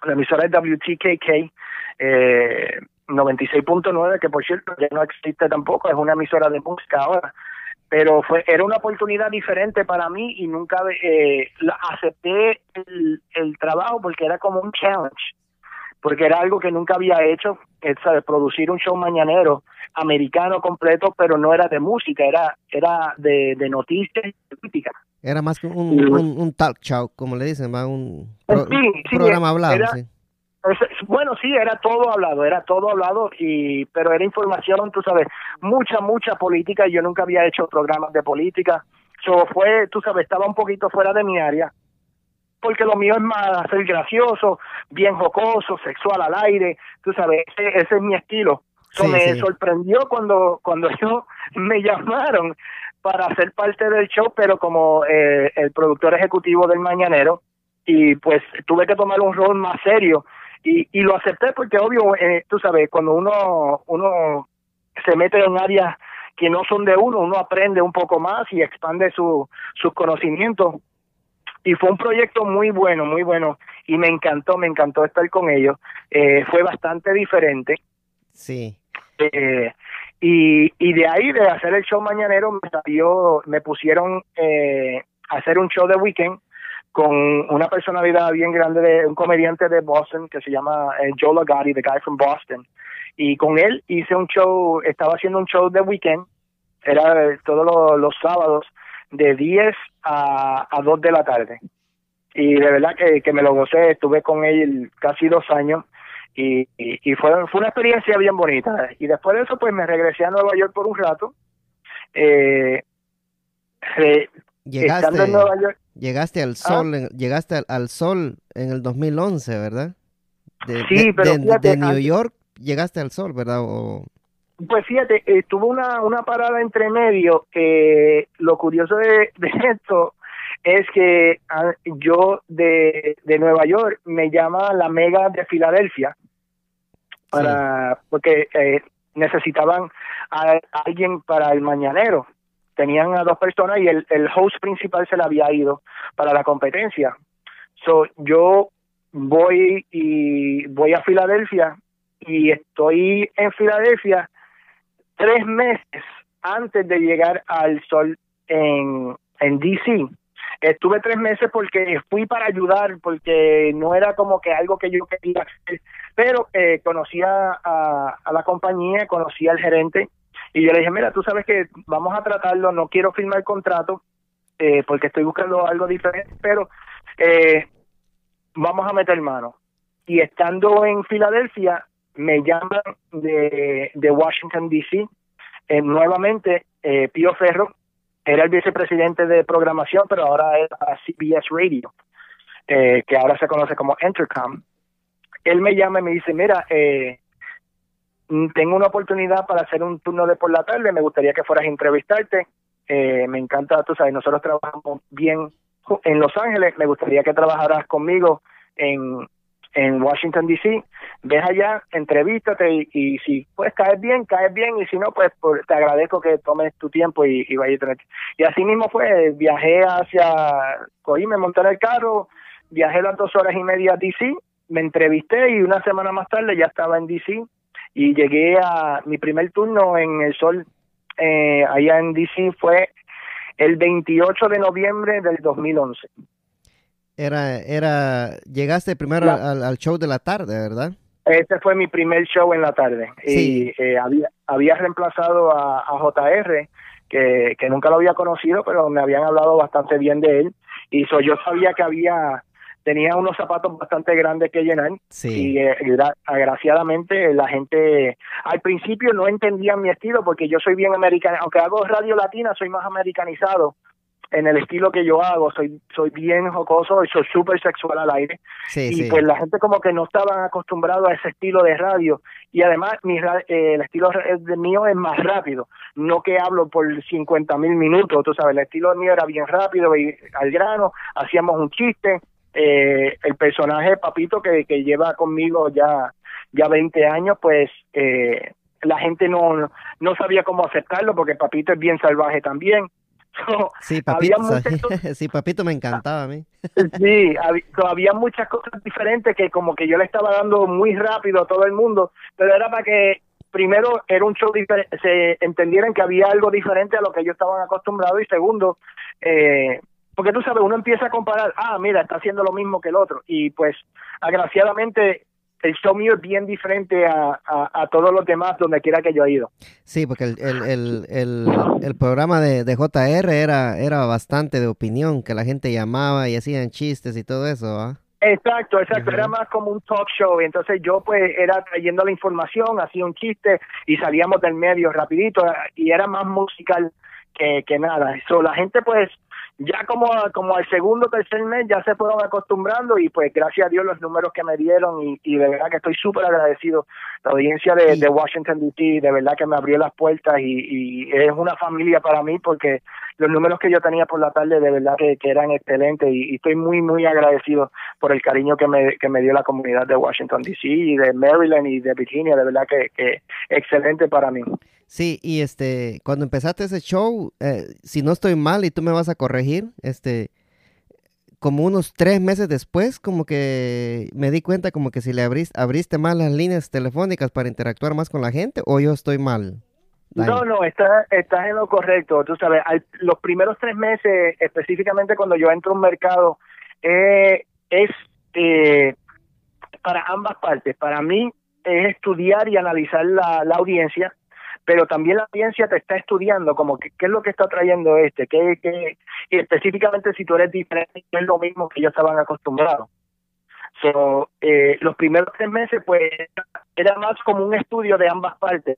La emisora es WTKK eh, 96.9, que por cierto ya no existe tampoco, es una emisora de música ahora. Pero fue era una oportunidad diferente para mí y nunca eh, acepté el trabajo porque era como un challenge porque era algo que nunca había hecho, es producir un show mañanero americano completo, pero no era de música, era era de, de noticias y política. Era más que un, un, talk show, como le dicen, más un, programa hablado. bueno, sí, era todo hablado, era todo hablado, y pero era información, tú sabes, mucha, mucha política. Yo nunca había hecho programas de política. So fue, tú sabes, estaba un poquito fuera de mi área porque lo mío es más ser gracioso, bien jocoso, sexual al aire, tú sabes, ese, es mi estilo. Eso me sorprendió cuando, cuando ellos me llamaron para ser parte del show, pero como eh, el productor ejecutivo del Mañanero, y pues tuve que tomar un rol más serio y, y lo acepté porque obvio, eh, tú sabes, cuando uno, uno se mete en áreas que no son de uno, uno aprende un poco más y expande su, sus conocimientos y fue un proyecto muy bueno, muy bueno y me encantó, me encantó estar con ellos. Eh, fue bastante diferente. Sí. Eh, y, y de ahí, de hacer el show mañanero, me salió, me pusieron eh, a hacer un show de weekend con una personalidad bien grande, de un comediante de Boston que se llama Joe Lagari, the guy from Boston. Y con él hice un show, estaba haciendo un show de weekend, era todos los sábados, de 10 a, a 2 de la tarde. Y de verdad que, que me lo gocé, estuve con él casi dos años y, y, fue, fue una experiencia bien bonita. Y después de eso, pues me regresé a Nueva York por un rato. Eh, llegaste, en Nueva York, llegaste al ah. sol, llegaste al, sol en el 2011, ¿verdad? De, sí, pero de, New York llegaste al sol, ¿verdad? O... Pues fíjate, eh, tuvo una, una parada entre medio que lo curioso de, esto es que ah, yo de, de Nueva York me llama la Mega de Filadelfia para porque eh, necesitaban a, alguien para el mañanero. Tenían a dos personas y el, el host principal se le había ido para la competencia. So, yo voy y voy a Filadelfia y estoy en Filadelfia tres meses antes de llegar al sol en, en DC. Estuve tres meses porque fui para ayudar, porque no era como que algo que yo quería hacer, pero eh, conocía a, la compañía, conocía al gerente y yo le dije, mira, tú sabes que vamos a tratarlo, no quiero firmar el contrato eh, porque estoy buscando algo diferente, pero eh, vamos a meter mano. Y estando en Filadelfia, me llaman de, de Washington, D.C., eh, nuevamente eh, Pío Ferro, era el vicepresidente de programación, pero ahora es a CBS Radio, eh, que ahora se conoce como Entercom. Él me llama y me dice, mira, eh, tengo una oportunidad para hacer un turno de por la tarde, me gustaría que fueras a entrevistarte. Eh, me encanta, tú sabes, nosotros trabajamos bien en Los Ángeles, me gustaría que trabajaras conmigo en, en Washington, D.C. Ves allá, entrevístate y, si pues caes bien, caes bien y si no, pues te agradezco que tomes tu tiempo y, vayas a Y así mismo fue, viajé hacia, cogí, me monté en el carro, viajé las dos horas y media a D.C., me entrevisté y una semana más tarde ya estaba en D.C., y llegué a mi primer turno en el sol eh, allá en DC fue el 28 de noviembre del 2011. Era, era, llegaste primero al, show de la tarde, ¿verdad? Ese fue mi primer show en la tarde. Y eh, había, había reemplazado a, a JR, que, que nunca lo había conocido, pero me habían hablado bastante bien de él. Y so, yo sabía que había tenía unos zapatos bastante grandes que llenar y eh, agraciadamente la gente al principio no entendía mi estilo porque yo soy bien americano, aunque hago radio latina, soy más americanizado en el estilo que yo hago, soy soy bien jocoso y soy súper sexual al aire. y pues la gente como que no estaban acostumbrados a ese estilo de radio. Y además mi, eh, el estilo de mío es más rápido, no que hablo por 50 mil minutos, tú sabes, el estilo mío era bien rápido y al grano, hacíamos un chiste, eh, el personaje Papito que, que lleva conmigo ya, ya 20 años, pues eh, la gente no, no sabía cómo aceptarlo porque Papito es bien salvaje también. Sí, papito, sí, papito me encantaba a mí. sí, había, muchas cosas diferentes que como que yo le estaba dando muy rápido a todo el mundo, pero era para que primero era un show diferente, se entendieran que había algo diferente a lo que ellos estaban acostumbrados y segundo, eh, porque tú sabes, uno empieza a comparar, ah, mira, está haciendo lo mismo que el otro, y pues, agraciadamente, el show mío es bien diferente a, a, todos los demás donde quiera que yo haya ido. Sí, porque el, el, el, el, programa de, de, JR era, era bastante de opinión, que la gente llamaba y hacían chistes y todo eso, ¿ah? Exacto, exacto, era más como un talk show, y entonces yo pues era trayendo la información, hacía un chiste y salíamos del medio rapidito y era más musical que, que nada. Eso, la gente pues ya como, como al segundo tercer mes ya se fueron acostumbrando y pues gracias a Dios los números que me dieron y, y de verdad que estoy súper agradecido. La audiencia de, de, Washington DC de verdad que me abrió las puertas y, y, es una familia para mí porque los números que yo tenía por la tarde de verdad que, que eran excelentes y, y, estoy muy muy agradecido por el cariño que me, que me dio la comunidad de Washington DC y de Maryland y de Virginia de verdad que, que excelente para mí Sí, y este, cuando empezaste ese show, eh, si no estoy mal y tú me vas a corregir, este, como unos tres meses después, como que me di cuenta como que si le abriste, abriste más las líneas telefónicas para interactuar más con la gente, o yo estoy mal. No, no, estás, estás en lo correcto. Tú sabes, los primeros tres meses, específicamente cuando yo entro a un mercado, eh, es eh, para ambas partes. Para mí es estudiar y analizar la, la audiencia pero también la audiencia te está estudiando como qué es lo que está trayendo este, qué, qué, y específicamente si tú eres diferente, no es lo mismo que ellos estaban acostumbrados. So, eh, los primeros tres meses, pues, era más como un estudio de ambas partes.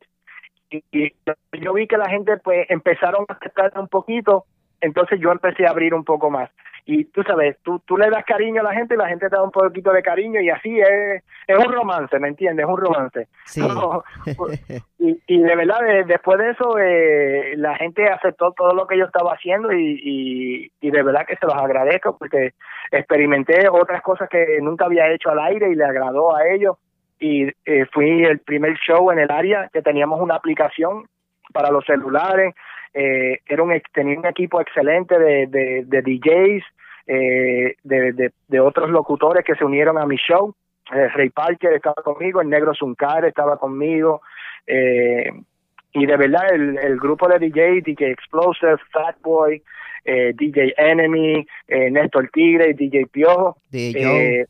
Y, yo vi que la gente, pues, empezaron a aceptar un poquito, entonces yo empecé a abrir un poco más. Y tú sabes, tú, tú le das cariño a la gente y la gente te da un poquito de cariño y así es, es un romance, ¿me entiendes? Es un romance. Sí. y, y de verdad, después de eso, eh, la gente aceptó todo lo que yo estaba haciendo y, y, y, de verdad que se los agradezco porque experimenté otras cosas que nunca había hecho al aire y le agradó a ellos. Y eh, fui el primer show en el área que teníamos una aplicación para los celulares. Eh, era un, tenía un equipo excelente de, de, de DJs, eh, de, de, otros locutores que se unieron a mi show. Eh, Ray Parker estaba conmigo, el Negro Zuncar estaba conmigo. Eh, y de verdad el, el grupo de DJ, DJ Explosive, Fatboy, eh, DJ Enemy, eh, Néstor Tigre, DJ Piojo. DJ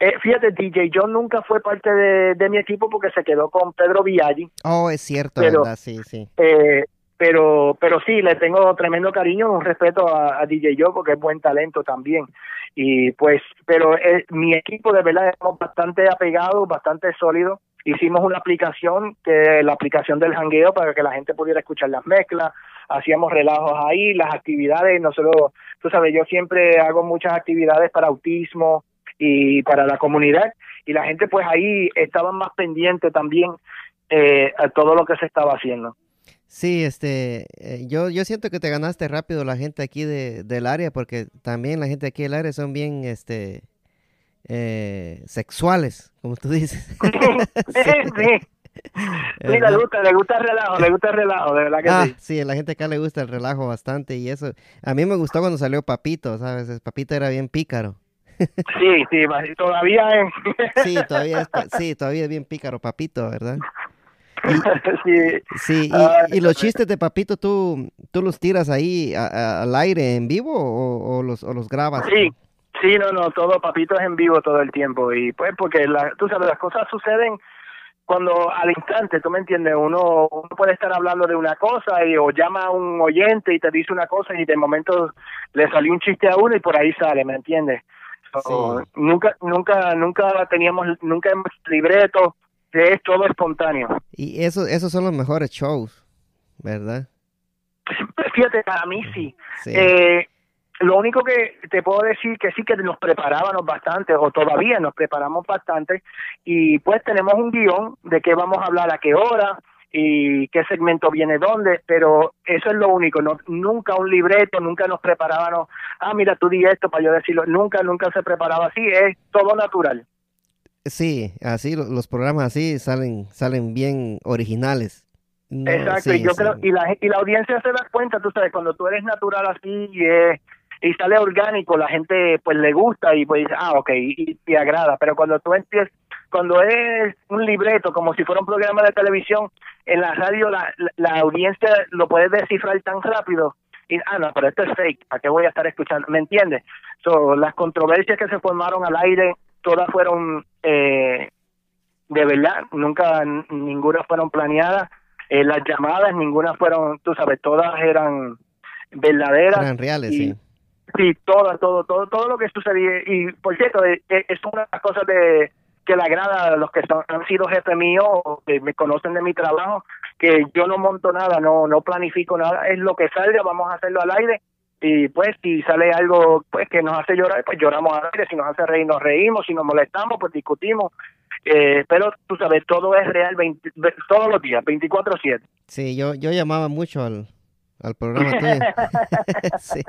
eh, fíjate, DJ John nunca fue parte de, de, mi equipo porque se quedó con Pedro Villaggi. Oh, es cierto, pero, ¿verdad? Sí, sí. Eh, pero, pero sí, le tengo tremendo cariño, un respeto a, DJ Joe porque es buen talento también. Y pues, pero eh, mi equipo de verdad es bastante apegado, bastante sólido. Hicimos una aplicación, que la aplicación del jangueo para que la gente pudiera escuchar las mezclas. Hacíamos relajos ahí, las actividades, nosotros, tú sabes, yo siempre hago muchas actividades para autismo y para la comunidad y la gente pues ahí estaba más pendiente también eh, a todo lo que se estaba haciendo. Sí, este, eh, yo, yo siento que te ganaste rápido la gente aquí de, del área, porque también la gente aquí del área son bien, este, eh, sexuales, como tú dices. sí, sí. Sí, le gusta, le gusta el relajo, le gusta el relajo, de verdad que ah, sí. Sí, a la gente acá le gusta el relajo bastante y eso. A mí me gustó cuando salió Papito, ¿sabes? Papito era bien pícaro. Sí, sí, todavía es. Sí, todavía es, sí, todavía es bien pícaro, Papito, ¿verdad? sí, sí y, y, los chistes de Papito, ¿tú, tú los tiras ahí a, a, al aire en vivo o, o, los, o los grabas? Sí, sí, no, no, todo Papito es en vivo todo el tiempo y pues porque la, tú sabes, las cosas suceden cuando al instante, tú me entiendes, uno, uno puede estar hablando de una cosa y o llama a un oyente y te dice una cosa y de momento le salió un chiste a uno y por ahí sale, ¿me entiendes? So, sí. Nunca, nunca, nunca teníamos, nunca hemos libreto, es todo espontáneo. Y eso, esos son los mejores shows, ¿verdad? Fíjate, para mí sí. sí. Eh, lo único que te puedo decir que sí que nos preparábamos bastante o todavía nos preparamos bastante y pues tenemos un guion de qué vamos a hablar a qué hora y qué segmento viene dónde, pero eso es lo único, no, nunca un libreto, nunca nos preparábamos, ah, mira, tú di esto para yo decirlo, nunca, nunca se preparaba así, es todo natural. Sí, así los programas así salen salen bien originales. No, Exacto, sí, y yo sí. creo y la y la audiencia se da cuenta, tú sabes, cuando tú eres natural así y es y sale orgánico, la gente pues le gusta y pues dice, ah, ok, y te agrada, pero cuando tú empiezas, cuando es un libreto, como si fuera un programa de televisión, en la radio la, la, la audiencia lo puede descifrar tan rápido, y, ah, no, pero esto es fake, ¿para qué voy a estar escuchando? ¿Me entiendes? So, las controversias que se formaron al aire, todas fueron eh, de verdad, nunca, ninguna fueron planeadas, eh, las llamadas, ninguna fueron, tú sabes, todas eran verdaderas. Eran reales, y, sí. Sí, todo, todo, todo, todo lo que sucedía. Y por cierto, es, es una de las cosas de que le agrada a los que son, han sido jefe mío o que me conocen de mi trabajo, que yo no monto nada, no no planifico nada, es lo que salga, vamos a hacerlo al aire y pues si sale algo pues que nos hace llorar, pues lloramos al aire, si nos hace reír nos reímos, si nos molestamos pues discutimos, eh, pero tú sabes, todo es real 20, todos los días, 24/7. Sí, yo yo llamaba mucho al al programa tuyo. sí.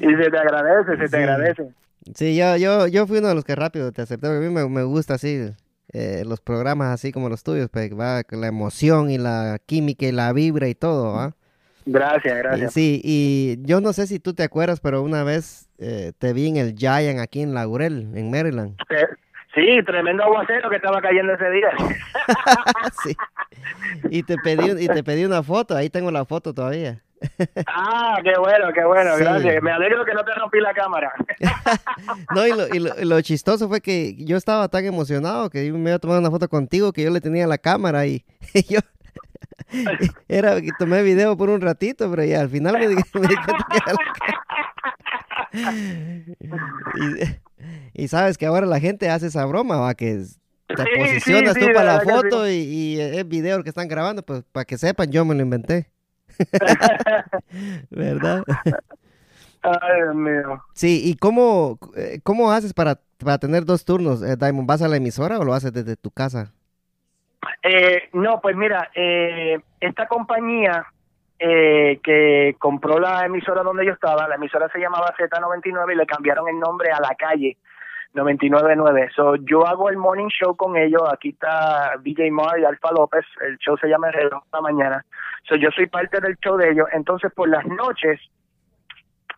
Y se te agradece, se te agradece. Sí, yo, yo, yo fui uno de los que rápido te acepté, porque a mí me, me gusta así, eh, los programas así como los tuyos, pues, va la emoción y la química y la vibra y todo, ¿va? Gracias, gracias. Sí, y yo no sé si tú te acuerdas, pero una vez eh, te vi en el Giant aquí en Laurel, en Maryland. Sí, tremendo aguacero que estaba cayendo ese día. sí. Y te pedí y te pedí una foto, ahí tengo la foto todavía. Ah, qué bueno, qué bueno, sí. gracias. Me alegro que no te rompí la cámara. no, y lo, y, lo, y lo, chistoso fue que yo estaba tan emocionado que me iba a tomar una foto contigo que yo le tenía la cámara y, y yo era que tomé video por un ratito, pero ya al final me, di, me di cuenta que era la... y, y, sabes que ahora la gente hace esa broma, va que te sí, posicionas sí, tú para la foto y, y es video que están grabando, pues para que sepan, yo me lo inventé. ¿Verdad? Ay, Dios mío. Sí, ¿y cómo, eh, cómo haces para, para tener dos turnos, eh, Diamond? ¿Vas a la emisora o lo haces desde tu casa? Eh, no, pues mira, eh, esta compañía eh, que compró la emisora donde yo estaba, la emisora se llamaba Z99 y le cambiaron el nombre a la calle 999. So, yo hago el morning show con ellos. Aquí está DJ Mar y Alfa López. El show se llama El reloj la mañana. So, yo soy parte del show de ellos. Entonces, por las noches,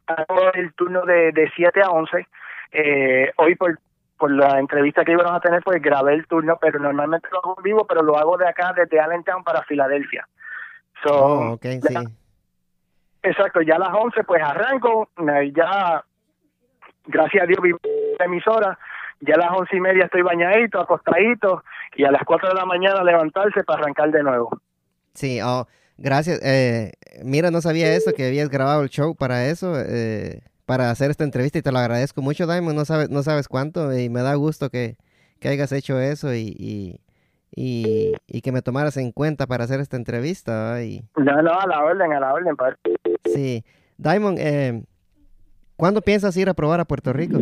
hago el turno de, de 7 a 11. Eh, hoy, por, por la entrevista que íbamos a tener, pues grabé el turno, pero normalmente lo hago en vivo, pero lo hago de acá, desde Allentown para Filadelfia. So, Oh, ok, sí. ya- Exacto, ya a las 11 pues arranco, ya gracias a Dios vivo en la emisora, ya a las once y media estoy bañadito, acostadito, y a las 4 de la mañana levantarse para arrancar de nuevo. Sí, oh, gracias. Eh, mira, no sabía eso, que habías grabado el show para eso, eh, para hacer esta entrevista y te lo agradezco mucho, Diamond. No sabes, no sabes cuánto y me da gusto que, que hayas hecho eso y, y, y, y que me tomaras en cuenta para hacer esta entrevista. Y, No, no, a la orden, a la orden, padre. sí, Diamond, eh, ¿cuándo piensas ir a probar a Puerto Rico?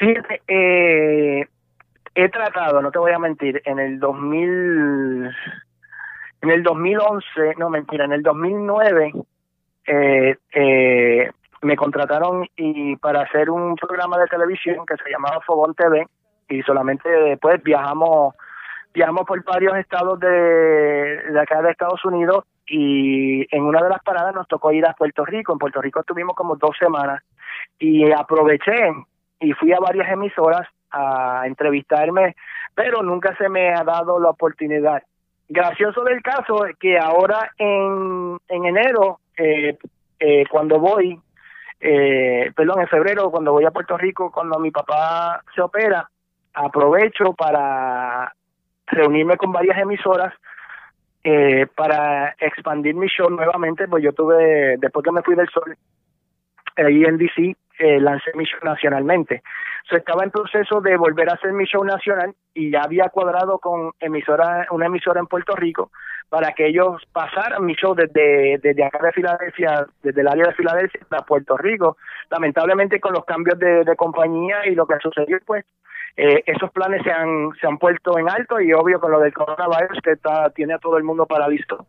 Fíjate, eh, he tratado, no te voy a mentir, en el 2000, en el 2011, no mentira, en el 2009, eh, eh, me contrataron y para hacer un programa de televisión que se llamaba Fogón TV y solamente después viajamos viajamos por varios estados de, acá de Estados Unidos y en una de las paradas nos tocó ir a Puerto Rico. En Puerto Rico estuvimos como dos semanas y aproveché y fui a varias emisoras a entrevistarme, pero nunca se me ha dado la oportunidad. Gracioso del caso es que ahora en, en enero, eh, eh, cuando voy, eh, perdón, en febrero, cuando voy a Puerto Rico, cuando mi papá se opera, aprovecho para reunirme con varias emisoras eh, para expandir mi show nuevamente, pues yo tuve, después que me fui del sol, ahí en DC, eh, lancé mi show nacionalmente. So, estaba en proceso de volver a hacer mi show nacional y ya había cuadrado con emisora, una emisora en Puerto Rico para que ellos pasaran mi show desde, desde acá de Filadelfia, desde el área de Filadelfia a Puerto Rico. Lamentablemente con los cambios de, de compañía y lo que sucedió, pues eh, esos planes se han, se han puesto en alto y obvio con lo del coronavirus que está, tiene a todo el mundo paralizado.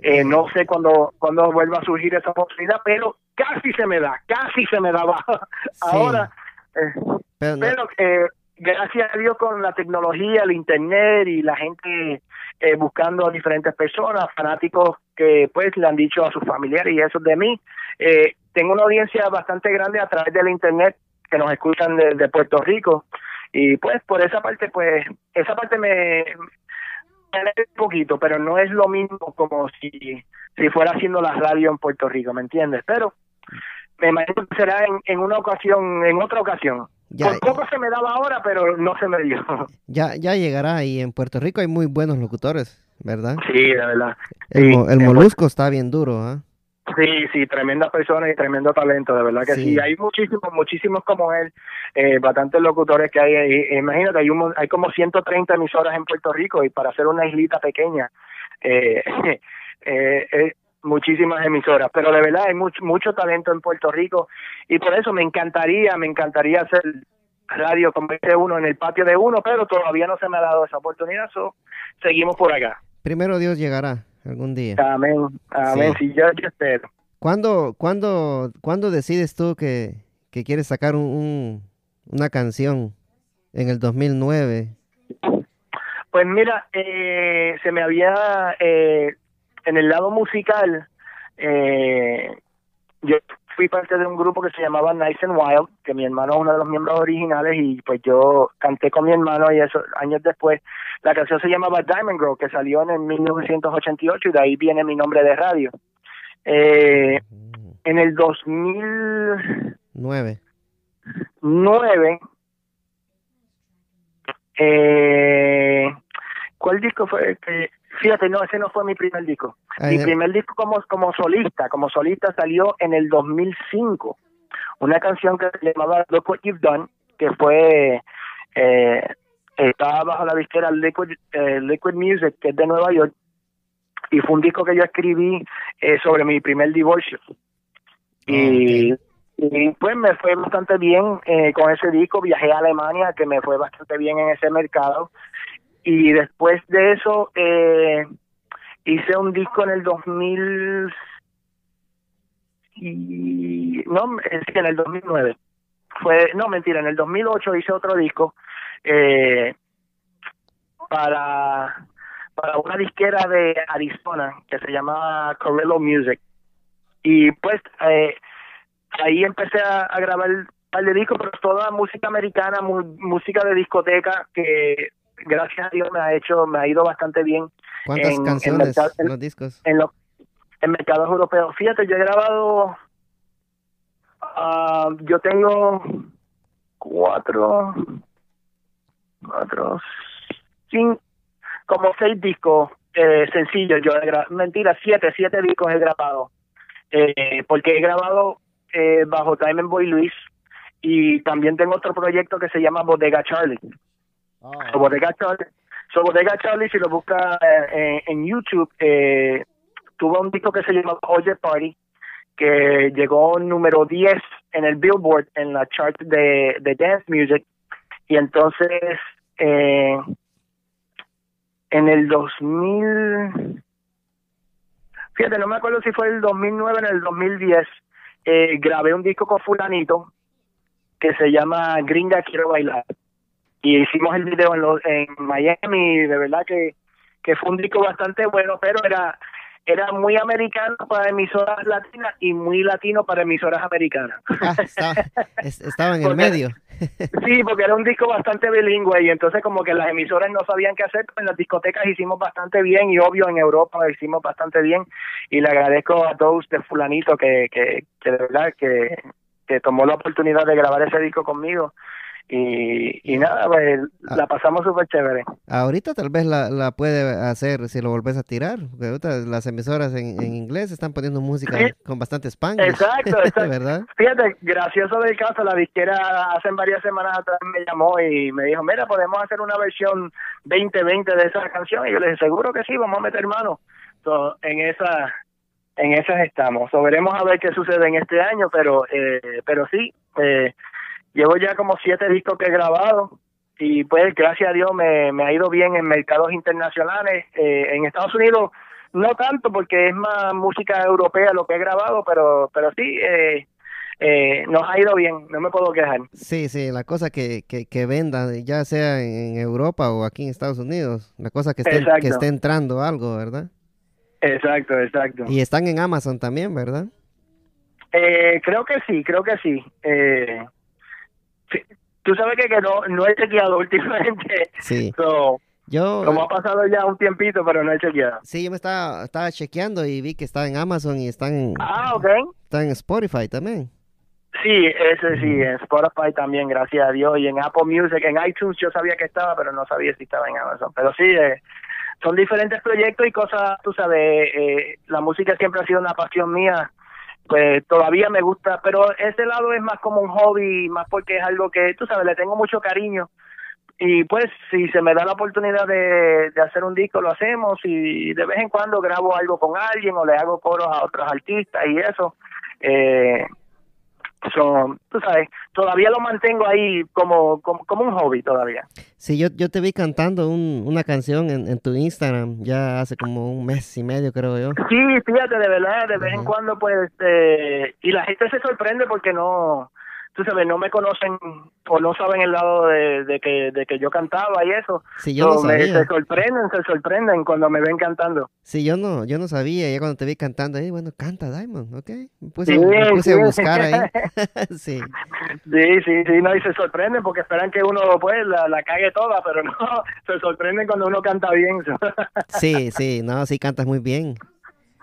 Eh, no sé cuándo cuando vuelva a surgir esa oportunidad, pero casi se me da, casi se me daba. Ahora, eh, Pero eh, gracias a Dios con la tecnología, el internet y la gente eh, buscando a diferentes personas, fanáticos que pues le han dicho a sus familiares y eso de mí, eh, tengo una audiencia bastante grande a través del internet que nos escuchan de, de Puerto Rico. Y pues por esa parte pues esa parte me un poquito, pero no es lo mismo como si si fuera haciendo la radio en Puerto Rico, ¿me entiendes? Pero me imagino que será en, en una ocasión, en otra ocasión. Ya- Por poco se me daba ahora, pero no se me dio. ya, ya llegará y en Puerto Rico hay muy buenos locutores, ¿verdad? Sí, de verdad. El, Sí, el molusco está bien duro, ¿ah? Sí, sí, tremenda persona y tremendo talento, de verdad que Sí. sí. Hay muchísimos, muchísimos como él, eh, bastantes locutores que hay ahí. Imagínate, hay, un, hay como 130 emisoras en Puerto Rico y para hacer una islita pequeña, eh, eh, eh, muchísimas emisoras. Pero de verdad hay mucho, mucho talento en Puerto Rico y por eso me encantaría, me encantaría hacer radio como dice uno en el patio de uno, pero todavía no se me ha dado esa oportunidad, so, seguimos por acá. Primero Dios llegará algún día. Amén, amén, Sí. sí, yo, yo espero. ¿Cuándo, cuándo, cuándo decides tú que, que quieres sacar un, un- una canción en el 2009? Pues mira, eh, se me había, eh, en el lado musical, eh, yo fui parte de un grupo que se llamaba Nice and Wild, que mi hermano es uno de los miembros originales y pues yo canté con mi hermano y eso años después. La canción se llamaba Diamond Girl, que salió en el 1988 y de ahí viene mi nombre de radio. Eh, en el 2000 Nueve. nueve eh, ¿cuál disco fue? que fíjate, no, ese no fue mi primer disco. Ah, mi primer disco como, como solista, como solista salió en el 2005. Una canción que se llamaba Look What You've Done, que fue, eh, estaba bajo la disquera Liquid, eh, Liquid Music, que es de Nueva York, y fue un disco que yo escribí eh, sobre mi primer divorcio. Y, y, pues me fue bastante bien eh, con ese disco. Viajé a Alemania, que me fue bastante bien en ese mercado. Y después de eso eh, hice un disco en el 2000 y no, en el 2009 fue, no mentira, en el 2008 hice otro disco eh, para para una disquera de Arizona que se llamaba Corello Music. Y pues eh, ahí empecé a, grabar un par de discos pero toda música americana música de discoteca que gracias a Dios me ha hecho me ha ido bastante bien ¿Cuántas canciones en, los discos? En los en mercados europeos. Fíjate, yo he grabado, uh, yo tengo cuatro, cuatro, cinco, como seis discos eh, sencillos. Yo he grabado, mentira, siete, siete discos he grabado. Eh, porque he grabado eh, bajo Time Boy Luis y también tengo otro proyecto que se llama Bodega Charlie. Oh. Bodega Charlie. So, Bodega Charlie, si lo busca eh, en, en YouTube, eh, tuvo un disco que se llama Oye Party, que llegó número 10 en el Billboard, en la chart de, de dance music. Y entonces, eh, en el 2000, fíjate, no me acuerdo si fue el 2009 o en el 2010, eh, grabé un disco con fulanito que se llama Gringa Quiero Bailar. Y hicimos el video en, en Miami, de verdad que, que fue un disco bastante bueno, pero era era muy americano para emisoras latinas y muy latino para emisoras americanas. Ah, estaba, en el medio. sí, porque era un disco bastante bilingüe y entonces como que las emisoras no sabían qué hacer, pues en las discotecas hicimos bastante bien y obvio en Europa hicimos bastante bien y le agradezco a todos usted fulanito que, que, que de verdad que, que tomó la oportunidad de grabar ese disco conmigo y, y nada, pues ah. la pasamos súper chévere. Ahorita tal vez la, la puede hacer si lo volvés a tirar, porque ahorita las emisoras en, en inglés están poniendo música con bastante spanglish. Exacto, exacto. ¿verdad? Fíjate, gracioso del caso, la disquera hace varias semanas atrás me llamó y me dijo, mira, podemos hacer una versión 2020 de esa canción. Y yo le dije, seguro que sí, vamos a meter mano. en esa en esas estamos. O veremos a ver qué sucede en este año, pero eh, pero sí, eh, Llevo ya como siete discos que he grabado y pues gracias a Dios me, me ha ido bien en mercados internacionales. Eh, en Estados Unidos no tanto porque es más música europea lo que he grabado, pero, pero sí, eh, eh, nos ha ido bien, no me puedo quejar. Sí, sí, la cosa que, que, que venda, ya sea en Europa o aquí en Estados Unidos, la cosa que esté, que esté entrando algo, ¿verdad? Exacto, exacto. Y están en Amazon también, ¿verdad? Eh, creo que sí, creo que sí. Eh, tú sabes que, que no, no he chequeado últimamente. Sí. yo, como ha pasado ya un tiempito, pero no he chequeado. Sí, yo me estaba, estaba chequeando y vi que está en Amazon y están en, ah, está en Spotify también. Sí, ese sí, en Spotify también, gracias a Dios. Y en Apple Music, en iTunes yo sabía que estaba, pero no sabía si estaba en Amazon. Pero sí, eh, son diferentes proyectos y cosas, tú sabes, eh, la música siempre ha sido una pasión mía pues todavía me gusta, pero ese lado es más como un hobby, más porque es algo que, tú sabes, le tengo mucho cariño. Y pues si se me da la oportunidad de, de hacer un disco, lo hacemos y de vez en cuando grabo algo con alguien o le hago coros a otros artistas y eso. Eh, son, tú sabes, todavía lo mantengo ahí como, como, un hobby todavía. Sí, yo, yo te vi cantando un, una canción en, en, tu Instagram ya hace como un mes y medio, creo yo. Sí, fíjate, de verdad, de vez en cuando, pues, eh, y la gente se sorprende porque no, tú sabes, no me conocen o no saben el lado de, de, que, de que yo cantaba y eso. Sí, yo no sabía. se sorprenden, se sorprenden cuando me ven cantando. Sí, yo no, yo no sabía, ya cuando te vi cantando, ahí, bueno, canta Diamond, ¿ok? Me puse, a buscar ahí. sí. Sí, sí, sí, no, y se sorprenden porque esperan que uno, pues, la, la cague toda, pero no, se sorprenden cuando uno canta bien. sí, sí, no, sí cantas muy bien.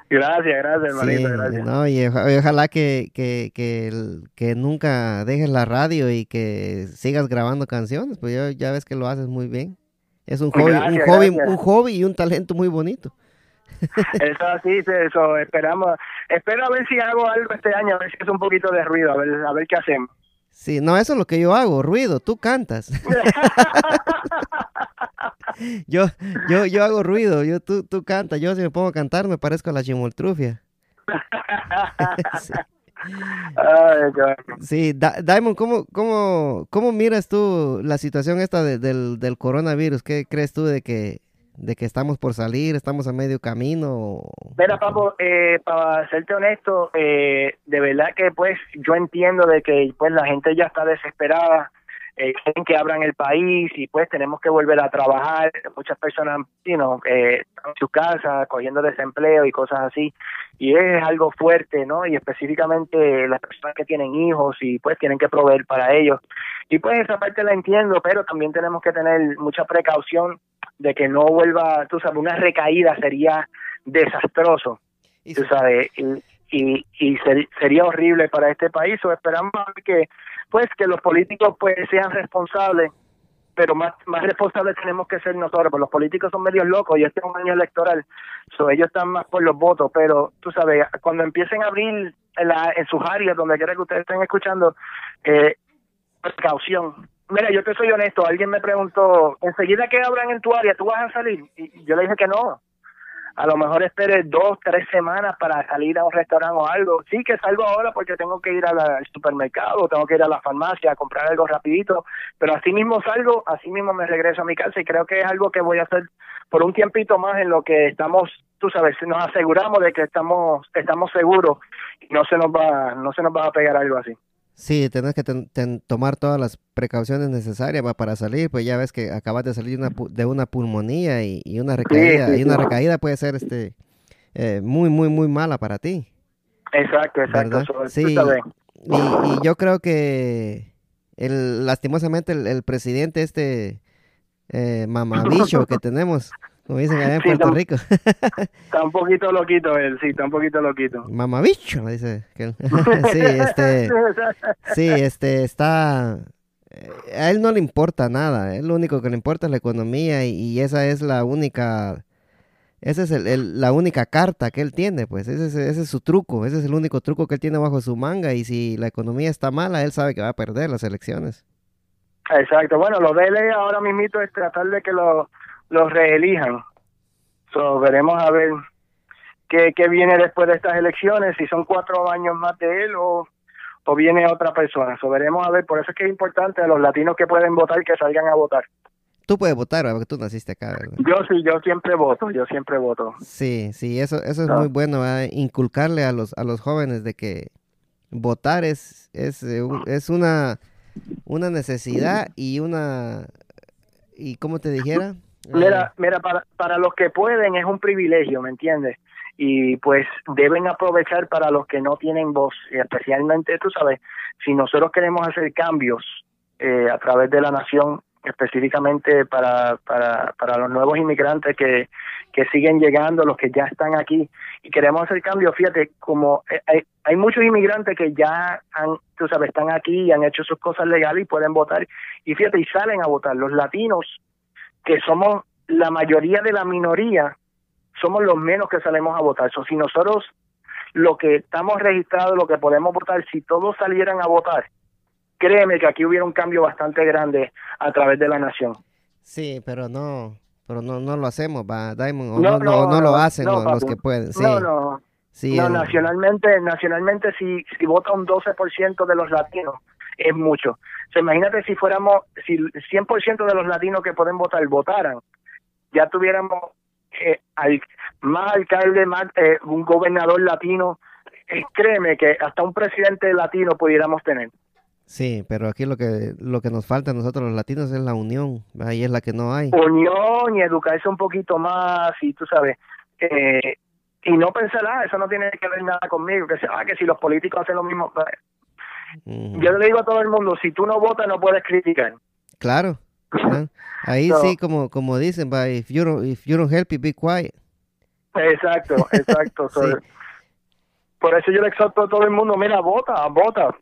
Gracias, gracias, hermanito, gracias. No, y, ojalá que, que, que, que, nunca dejes la radio y que sigas grabando canciones, pues ya, ya ves que lo haces muy bien. Es un hobby, un hobby, un hobby y un talento muy bonito. Eso así, eso esperamos. Espero a ver si hago algo este año, a ver si es un poquito de ruido, a ver, a ver qué hacemos. Sí, no, eso es lo que yo hago, ruido, tú cantas. yo, yo, yo hago ruido, yo, tú, tú cantas, yo si me pongo a cantar me parezco a la chimoltrufia. sí, Diamond, ¿cómo, cómo, ¿cómo miras tú la situación esta del, del coronavirus? ¿Qué crees tú de que de que estamos por salir, estamos a medio camino. Mira, Papo, eh, para serte honesto, eh, de verdad que pues yo entiendo de que pues la gente ya está desesperada, eh, quieren que abran el país y pues tenemos que volver a trabajar. Muchas personas, you know, eh, están en su casa cogiendo desempleo y cosas así. Y es algo fuerte, ¿no? Y específicamente las personas que tienen hijos y pues tienen que proveer para ellos. Y pues esa parte la entiendo, pero también tenemos que tener mucha precaución de que no vuelva, tú sabes, una recaída sería desastroso, tú sabes, y, y, sería horrible para este país, o esperamos que, pues, que los políticos, pues, sean responsables, pero más, más responsables tenemos que ser nosotros, porque los políticos son medios locos y este es un año electoral, so, ellos están más por los votos, pero, tú sabes, cuando empiecen a abrir en, la, en sus áreas, donde quiera que ustedes estén escuchando, eh, precaución, Mira, yo te soy honesto, alguien me preguntó, enseguida que abran en tu área, ¿tú vas a salir? Y yo le dije que no. A lo mejor espere dos, tres semanas para salir a un restaurante o algo. Sí que salgo ahora porque tengo que ir al supermercado, tengo que ir a la farmacia a comprar algo rapidito, pero así mismo salgo, así mismo me regreso a mi casa y creo que es algo que voy a hacer por un tiempito más en lo que estamos, tú sabes, nos aseguramos de que estamos estamos seguros y no se nos va no se nos va a pegar algo así. Sí, tenés que tomar todas las precauciones necesarias para salir, pues ya ves que acabas de salir una de una pulmonía y, una recaída, y una recaída puede ser este eh, muy, muy, muy mala para ti. Exacto, exacto. sí, y, yo creo que el, lastimosamente el, presidente este eh, mamabicho que tenemos como dicen allá en Puerto Rico. está un poquito loquito él, sí, está un poquito loquito. Mamabicho, dice. sí, este, sí, este, está... Eh, a él no le importa nada, él lo único que le importa es la economía y, esa es la única... Esa es el, la única carta que él tiene, pues ese es, ese es su truco, ese es el único truco que él tiene bajo su manga y si la economía está mala, él sabe que va a perder las elecciones. Exacto, bueno, lo de él ahora mismo es tratar de que lo los reelijan. So, veremos a ver qué, qué viene después de estas elecciones, si son cuatro años más de él o, o viene otra persona. So, veremos a ver, por eso es que es importante a los latinos que pueden votar que salgan a votar. Tú puedes votar, porque tú naciste acá, ¿verdad? Yo sí, yo siempre voto, yo siempre voto. Sí, sí, eso, eso es muy bueno, inculcarle a los, a los jóvenes de que votar es, es, eh, es una, una necesidad y una, y como te dijera, Mira, mira para, para los que pueden es un privilegio, ¿me entiendes? Y pues deben aprovechar para los que no tienen voz, especialmente, tú sabes, si nosotros queremos hacer cambios eh, a través de la nación, específicamente para, para, para los nuevos inmigrantes que, que siguen llegando, los que ya están aquí, y queremos hacer cambios, fíjate, como eh, hay, hay muchos inmigrantes que ya han, tú sabes, están aquí y han hecho sus cosas legales y pueden votar, y fíjate, y salen a votar. Los latinos que somos la mayoría de la minoría, somos los menos que salimos a votar. So, si nosotros lo que estamos registrados, lo que podemos votar, si todos salieran a votar, créeme que aquí hubiera un cambio bastante grande a través de la nación. Sí, pero no, pero no, no lo hacemos, va, Diamond, no, no, no, lo hacen los, que pueden. Sí. No, no. Sí, no, nacionalmente, nacionalmente si, si vota un 12% de los latinos, es mucho. Imagínate si fuéramos, si el 100% de los latinos que pueden votar votaran, ya tuviéramos eh, al, más alcalde, más eh, un gobernador latino, eh, créeme que hasta un presidente latino pudiéramos tener. Sí, pero aquí lo que lo que nos falta a nosotros los latinos es la unión, ahí es la que no hay. Unión y educarse un poquito más, y tú sabes, eh, y no pensar, ah, eso no tiene que ver nada conmigo, que, ah, que si los políticos hacen lo mismo, yo le digo a todo el mundo, si tú no votas no puedes criticar. Claro. Ahí sí, como como dicen, if you don't, if you don't help be quiet. Exacto, exacto. Por eso yo le exhorto a todo el mundo, mira, vota, vota.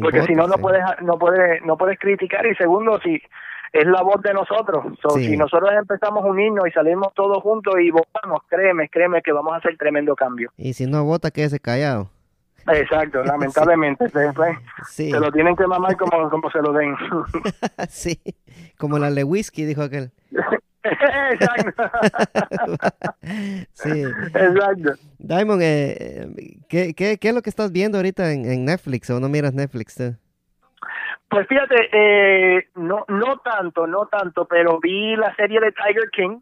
Porque si no, no puedes, no puedes, no puedes criticar. Y segundo, si es la voz de nosotros. Si nosotros empezamos a unirnos y salimos todos juntos y votamos, créeme, créeme que vamos a hacer tremendo cambio. Y si no vota, quédese callado. Exacto, lamentablemente. Se, lo tienen que mamar como, como se lo den. sí, como la whisky, dijo aquel. Exacto. sí. Exacto. Diamond, eh, ¿qué, qué, qué es lo que estás viendo ahorita en, en Netflix o no miras Netflix tú? Pues fíjate, eh, no, no tanto, no tanto, pero vi la serie de Tiger King,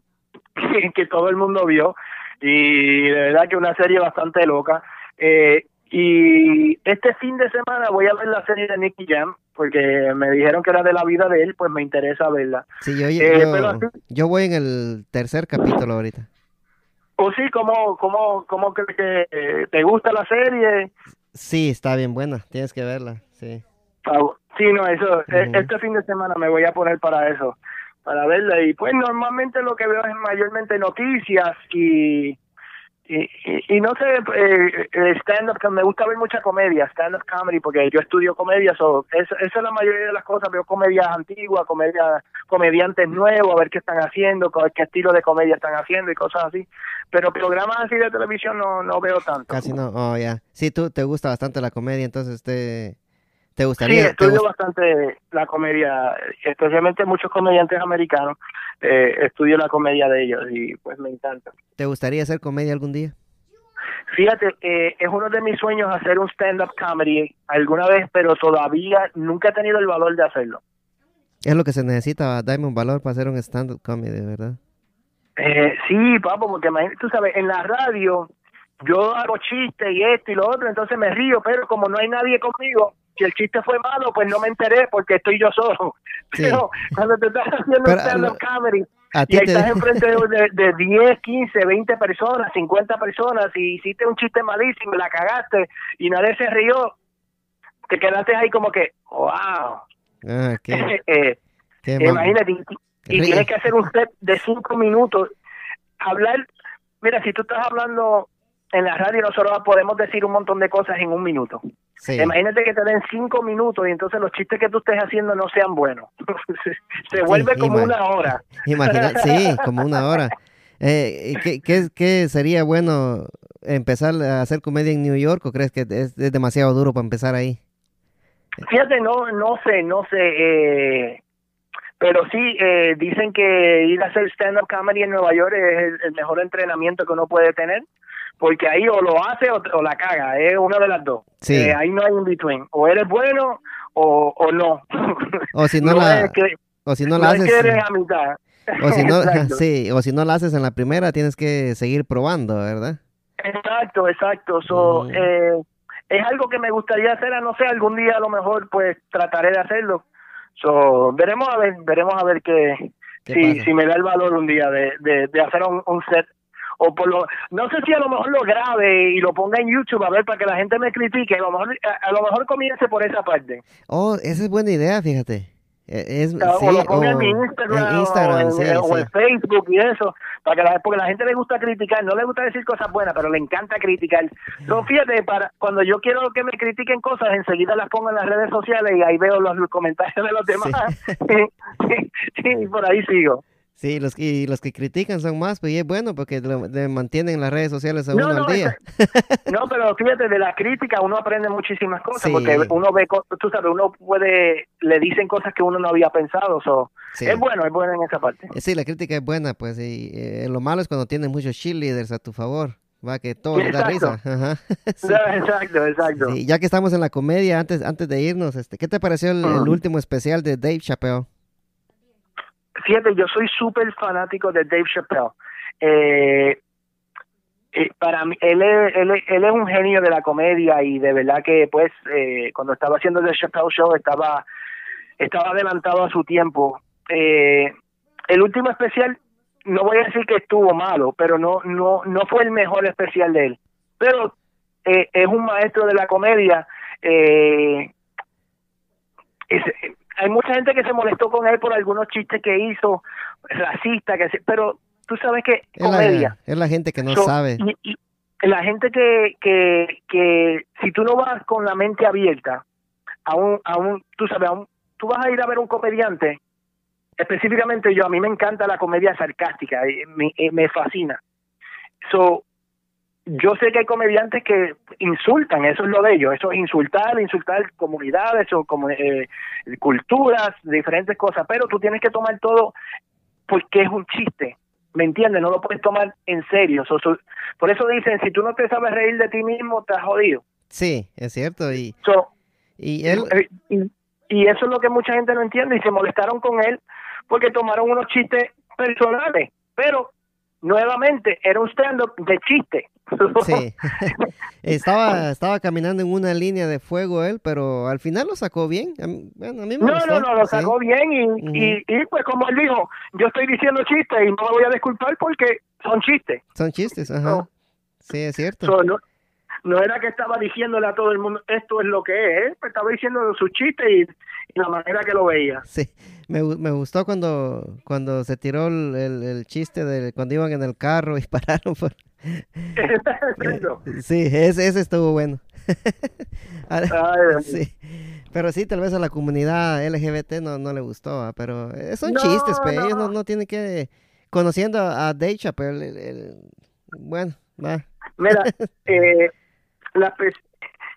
que todo el mundo vio, y de verdad que una serie bastante loca. Eh, y este fin de semana voy a ver la serie de Nicky Jam, porque me dijeron que era de la vida de él, pues me interesa verla. Sí, yo, Eh, yo, pero así- yo voy en el tercer capítulo ahorita. ¿O sí? ¿Cómo, cómo, cómo crees que eh, te gusta la serie? Sí, está bien buena, tienes que verla, sí. Ah, Sí, no, eso, Ujú. este fin de semana me voy a poner para eso, para verla. Y pues normalmente lo que veo es mayormente noticias y, y, y, y no sé, eh, eh, stand-up, me gusta ver mucha comedia, stand-up comedy, porque yo estudio comedia, so, eso, esa es la mayoría de las cosas, veo comedias antiguas, comedia, comediantes nuevos, a ver qué están haciendo, qué estilo de comedia están haciendo y cosas así. Pero programas así de televisión no, no veo tanto. Casi no, oh, ya. Sí, tú te gusta bastante la comedia, entonces te, te Sí, gustaría... te estudio gust- bastante la comedia, especialmente muchos comediantes americanos, eh, estudio la comedia de ellos y pues me encanta. ¿Te gustaría hacer comedia algún día? Fíjate, eh, es uno de mis sueños hacer un stand-up comedy alguna vez, pero todavía nunca he tenido el valor de hacerlo. Es lo que se necesita, Diamond Valor para hacer un stand-up comedy, ¿verdad? Eh, sí, papo, porque tú sabes, en la radio yo hago chistes y esto y lo otro, entonces me río, pero como no hay nadie conmigo, si el chiste fue malo, pues no me enteré porque estoy yo solo. Sí. Pero cuando te estás haciendo Pero, un stand-up comedy, y ti ahí te... estás enfrente de, de, de 10, 15, 20 personas, 50 personas, y hiciste un chiste malísimo, la cagaste y nadie se rió, te quedaste ahí como que, wow. Ah, qué, Eh, qué mam- imagínate, y, y tienes que hacer un set de 5 minutos, hablar, mira, si tú estás hablando en la radio, nosotros podemos decir un montón de cosas en un minuto. Sí. Imagínate que te den 5 minutos y entonces los chistes que tú estés haciendo no sean buenos. se, vuelve como una hora. Imagina, sí, como una hora. Eh, ¿qué, qué, qué sería bueno empezar a hacer comedia en New York o crees que es, es demasiado duro para empezar ahí? Fíjate, no, no sé, no sé, eh, pero sí eh, dicen que ir a hacer stand-up comedy en Nueva York es el, el mejor entrenamiento que uno puede tener, porque ahí o lo hace o, o la caga, es una de las dos. Sí. Eh, ahí no hay in between, o eres bueno o, o no. O si no la- es que, O si no, no la es haces, que eres a mitad. o si no, sí, o si no la haces en la primera, tienes que seguir probando, ¿verdad? Exacto, exacto. So, Mm. eh, es algo que me gustaría hacer, a no sé, algún día a lo mejor pues trataré de hacerlo. So, veremos a ver, veremos a ver qué, ¿Qué si, pasa? si me da el valor un día de, de, de hacer un, un set o por lo no sé si a lo mejor lo grabe y lo ponga en YouTube a ver para que la gente me critique, a lo mejor a, a lo mejor comience por esa parte. Oh, esa es buena idea, fíjate. Eh, Es, o sí, lo ponga en mi Instagram, en Instagram, o, en, sí, o en Facebook y eso, para que la, porque la gente le gusta criticar, no le gusta decir cosas buenas, pero le encanta criticar. So, fíjate, para cuando yo quiero que me critiquen cosas, enseguida las pongo en las redes sociales y ahí veo los, comentarios de los demás. y por ahí sigo. Sí, los, y los que critican son más, pues y es bueno porque lo- le mantienen las redes sociales a No, uno no, al día. No, pero fíjate, de la crítica uno aprende muchísimas cosas, Sí. porque uno ve, tú sabes, uno puede, le dicen cosas que uno no había pensado, so, Sí. es bueno, es bueno en esa parte. Eh, Sí, la crítica es buena, pues, y eh, lo malo es cuando tienes muchos cheerleaders a tu favor, va, que todo les da risa. Exacto. Ajá. Sí. Exacto, exacto. Ya que estamos en la comedia, antes, antes de irnos, este, ¿qué te pareció el, el Mm. último especial de Dave Chappelle? Fíjate, yo soy súper fanático de Dave Chappelle. Eh, eh, para mí, él es, él, es, él es un genio de la comedia y de verdad que, pues, eh, cuando estaba haciendo The Chappelle Show estaba, adelantado a su tiempo. Eh, el último especial, no voy a decir que estuvo malo, pero no, no, no fue el mejor especial de él. Pero eh, es un maestro de la comedia. Eh, hay mucha gente que se molestó con él por algunos chistes que hizo, racista, que pero tú sabes que Es la, comedia. es la gente que no So, sabe. y- y la gente que, que, que si tú no vas con la mente abierta a un, a un tú sabes, a un, tú vas a ir a ver un comediante, específicamente yo, a mí me encanta la comedia sarcástica, me, me fascina. So, yo sé que hay comediantes que insultan, eso es lo de ellos, eso es insultar, insultar comunidades o como, eh, culturas, diferentes cosas, pero tú tienes que tomar todo porque es un chiste. ¿Me entiendes? No lo puedes tomar en serio. por eso dicen, si tú no te sabes reír de ti mismo, te has jodido. Sí, es cierto. Y, y, él... y, eso es lo que mucha gente no entiende y se molestaron con él porque tomaron unos chistes personales. Pero, nuevamente, era un stand-up de chiste. Sí. estaba, estaba caminando en una línea de fuego él, pero al final lo sacó bien. Bueno, a mí me no, no, no, lo sacó bien y, y, pues como él dijo, yo estoy diciendo chistes y no me voy a disculpar porque son chistes. Son chistes, ajá. sí, es cierto. no, era que estaba diciéndole a todo el mundo esto es lo que es, pues estaba diciendo sus chistes y, la manera que lo veía. Sí, me, me gustó cuando, cuando se tiró el, el, chiste de cuando iban en el carro y pararon por sí, ese, ese estuvo bueno. sí. Pero sí, tal vez a la comunidad LGBT no, no le gustó, pero eh, son chistes, pero ellos no, no tienen que... Conociendo a Dave Chappelle, el, bueno, va. Mira, eh, la,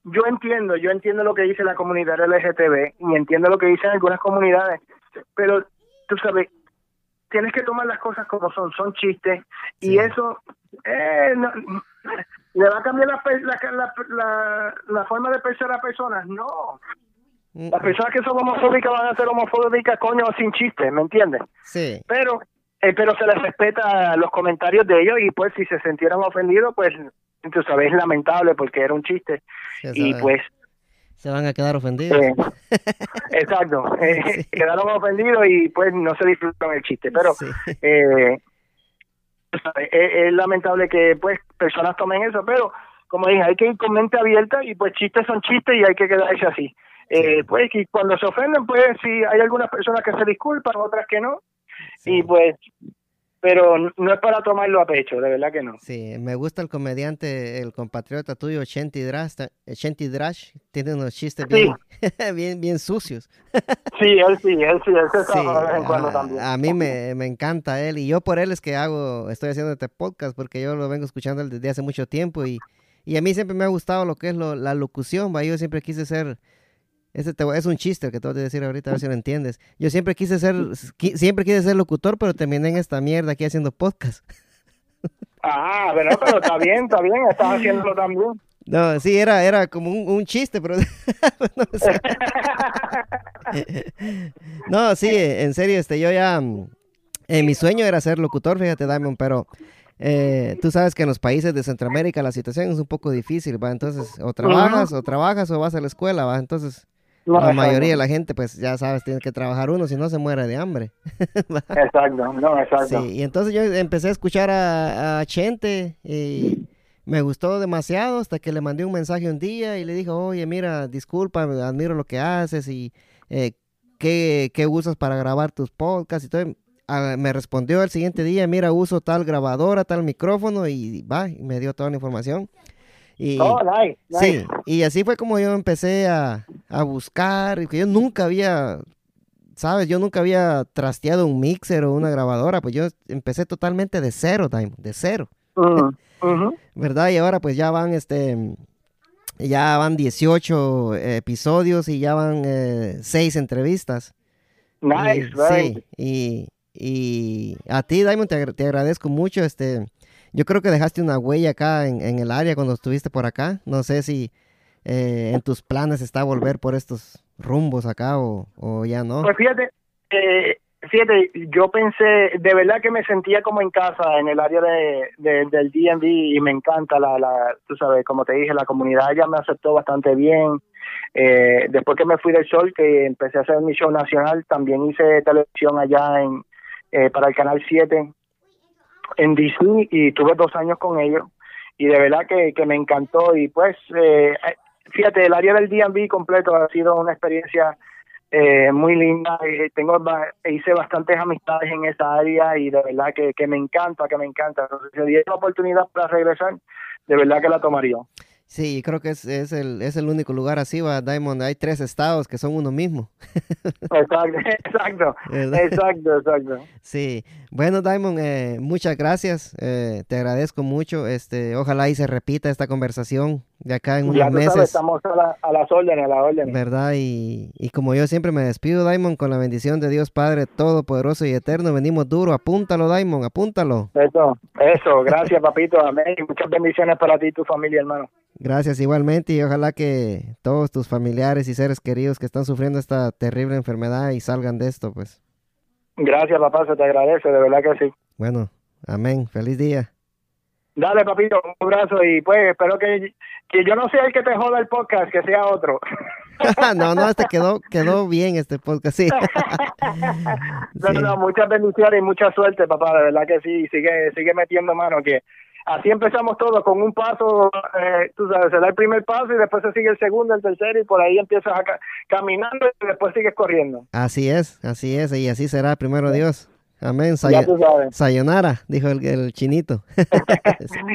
yo entiendo, yo entiendo lo que dice la comunidad LGTB y entiendo lo que dicen algunas comunidades, pero tú sabes, tienes que tomar las cosas como son, son chistes y eso eh, le va a cambiar la, la, la, forma de pensar a personas, no. Las personas que son homofóbicas van a ser homofóbicas, coño, sin chiste, ¿me entiendes? Sí. Pero, eh, pero se les respeta los comentarios de ellos y pues si se sintieran ofendidos, pues, tú sabes, es lamentable porque era un chiste. y pues se van a quedar ofendidos. exacto, eh, quedaron ofendidos y pues no se disfrutan el chiste, pero es, lamentable que pues personas tomen eso, pero como dije, hay que ir con mente abierta y pues chistes son chistes y hay que quedarse así. Eh, pues y cuando se ofenden, pues si hay algunas personas que se disculpan, otras que no, y pues pero no es para tomarlo a pecho, de verdad que no. Sí, me gusta el comediante, el compatriota tuyo, Shenty Drash, Shenty Drash tiene unos chistes bien, bien, bien sucios. sí, él sí, él sí, él se sí, de vez en cuando también. A mí me, me, encanta él, y yo por él es que hago, estoy haciendo este podcast, porque yo lo vengo escuchando desde hace mucho tiempo, y, y a mí siempre me ha gustado lo que es lo, la locución, ¿va? yo siempre quise ser ese es un chiste que te voy a decir ahorita, a ver si lo entiendes. Yo siempre quise ser, siempre quise ser locutor, pero terminé en esta mierda aquí haciendo podcast. Ah, pero, pero está bien, está bien, estás haciéndolo también. No, sí, era, era como un, chiste, pero... no, sí, en serio, este, yo ya... Eh, mi sueño era ser locutor, fíjate, Diamond, pero eh, tú sabes que en los países de Centroamérica la situación es un poco difícil, ¿va? Entonces, o trabajas, o trabajas, o vas a la escuela, ¿va? Entonces, la mayoría de la gente, pues ya sabes, tiene que trabajar uno, si no se muere de hambre. exacto, no, exacto. Sí, y entonces yo empecé a escuchar a, a, Chente y me gustó demasiado hasta que le mandé un mensaje un día y le dije, oye, mira, disculpa, admiro lo que haces y eh, ¿qué, ¿qué, usas para grabar tus podcasts y todo. Ah, me respondió el siguiente día, mira, uso tal grabadora, tal micrófono y va, y me dio toda la información. Y, oh, Sí, y así fue como yo empecé a, a buscar, que yo nunca había, sabes, yo nunca había trasteado un mixer o una grabadora, pues yo empecé totalmente de cero, de cero. ¿Verdad? Y ahora pues ya van, este, ya van 18 episodios y ya van eh, 6 entrevistas. Nice, Sí, y, y a ti, Diamond, te, te agradezco mucho, este, yo creo que dejaste una huella acá en, en el área cuando estuviste por acá. No sé si eh, en tus planes está volver por estos rumbos acá o, ya no. Pues fíjate, eh, fíjate, yo pensé, de verdad que me sentía como en casa en el área de, del DMV y me encanta la, la, tú sabes, como te dije, la comunidad ya me aceptó bastante bien. Eh, después que me fui del sol, que empecé a hacer mi show nacional, también hice televisión allá en eh, para el canal 7 en Disney y tuve dos años con ellos y de verdad que, que me encantó y pues eh, fíjate el área del D&B completo ha sido una experiencia eh, muy linda tengo hice bastantes amistades en esa área y de verdad que, que me encanta que me encanta. Entonces si diera la oportunidad para regresar de verdad que la tomaría Sí, creo que es, es, el, es el único lugar así, va, Diamond. Hay tres estados que son uno mismo. exacto, exacto, exacto, exacto. Sí, bueno, Diamond, eh, muchas gracias. Eh, te agradezco mucho. Este, ojalá y se repita esta conversación de acá en unos meses. estamos a, a, las órdenes, a las órdenes. ¿Verdad? Y, y como yo siempre me despido, Diamond, con la bendición de Dios Padre Todopoderoso y Eterno. Venimos duro. Apúntalo, Diamond, apúntalo. Eso, eso. Gracias, papito. Amén. Muchas bendiciones para ti y tu familia, hermano. Gracias igualmente y ojalá que todos tus familiares y seres queridos que están sufriendo esta terrible enfermedad y salgan de esto, pues. Gracias, papá, se te agradece, de verdad que sí. Bueno, amén, feliz día. Dale, papito, un abrazo y pues espero que, que yo no sea el que te joda el podcast, que sea otro. no, no, este quedó, quedó bien este podcast, sí. no, no, muchas bendiciones y mucha suerte, papá, de verdad que sí, sigue, sigue metiendo mano, que así empezamos todos con un paso, eh, tú sabes, se da el primer paso y después se sigue el segundo, el tercero y por ahí empiezas a caminando y después sigues corriendo. Así es, así es, y así será, primero Dios. Amén. Sayonara, dijo el, el chinito.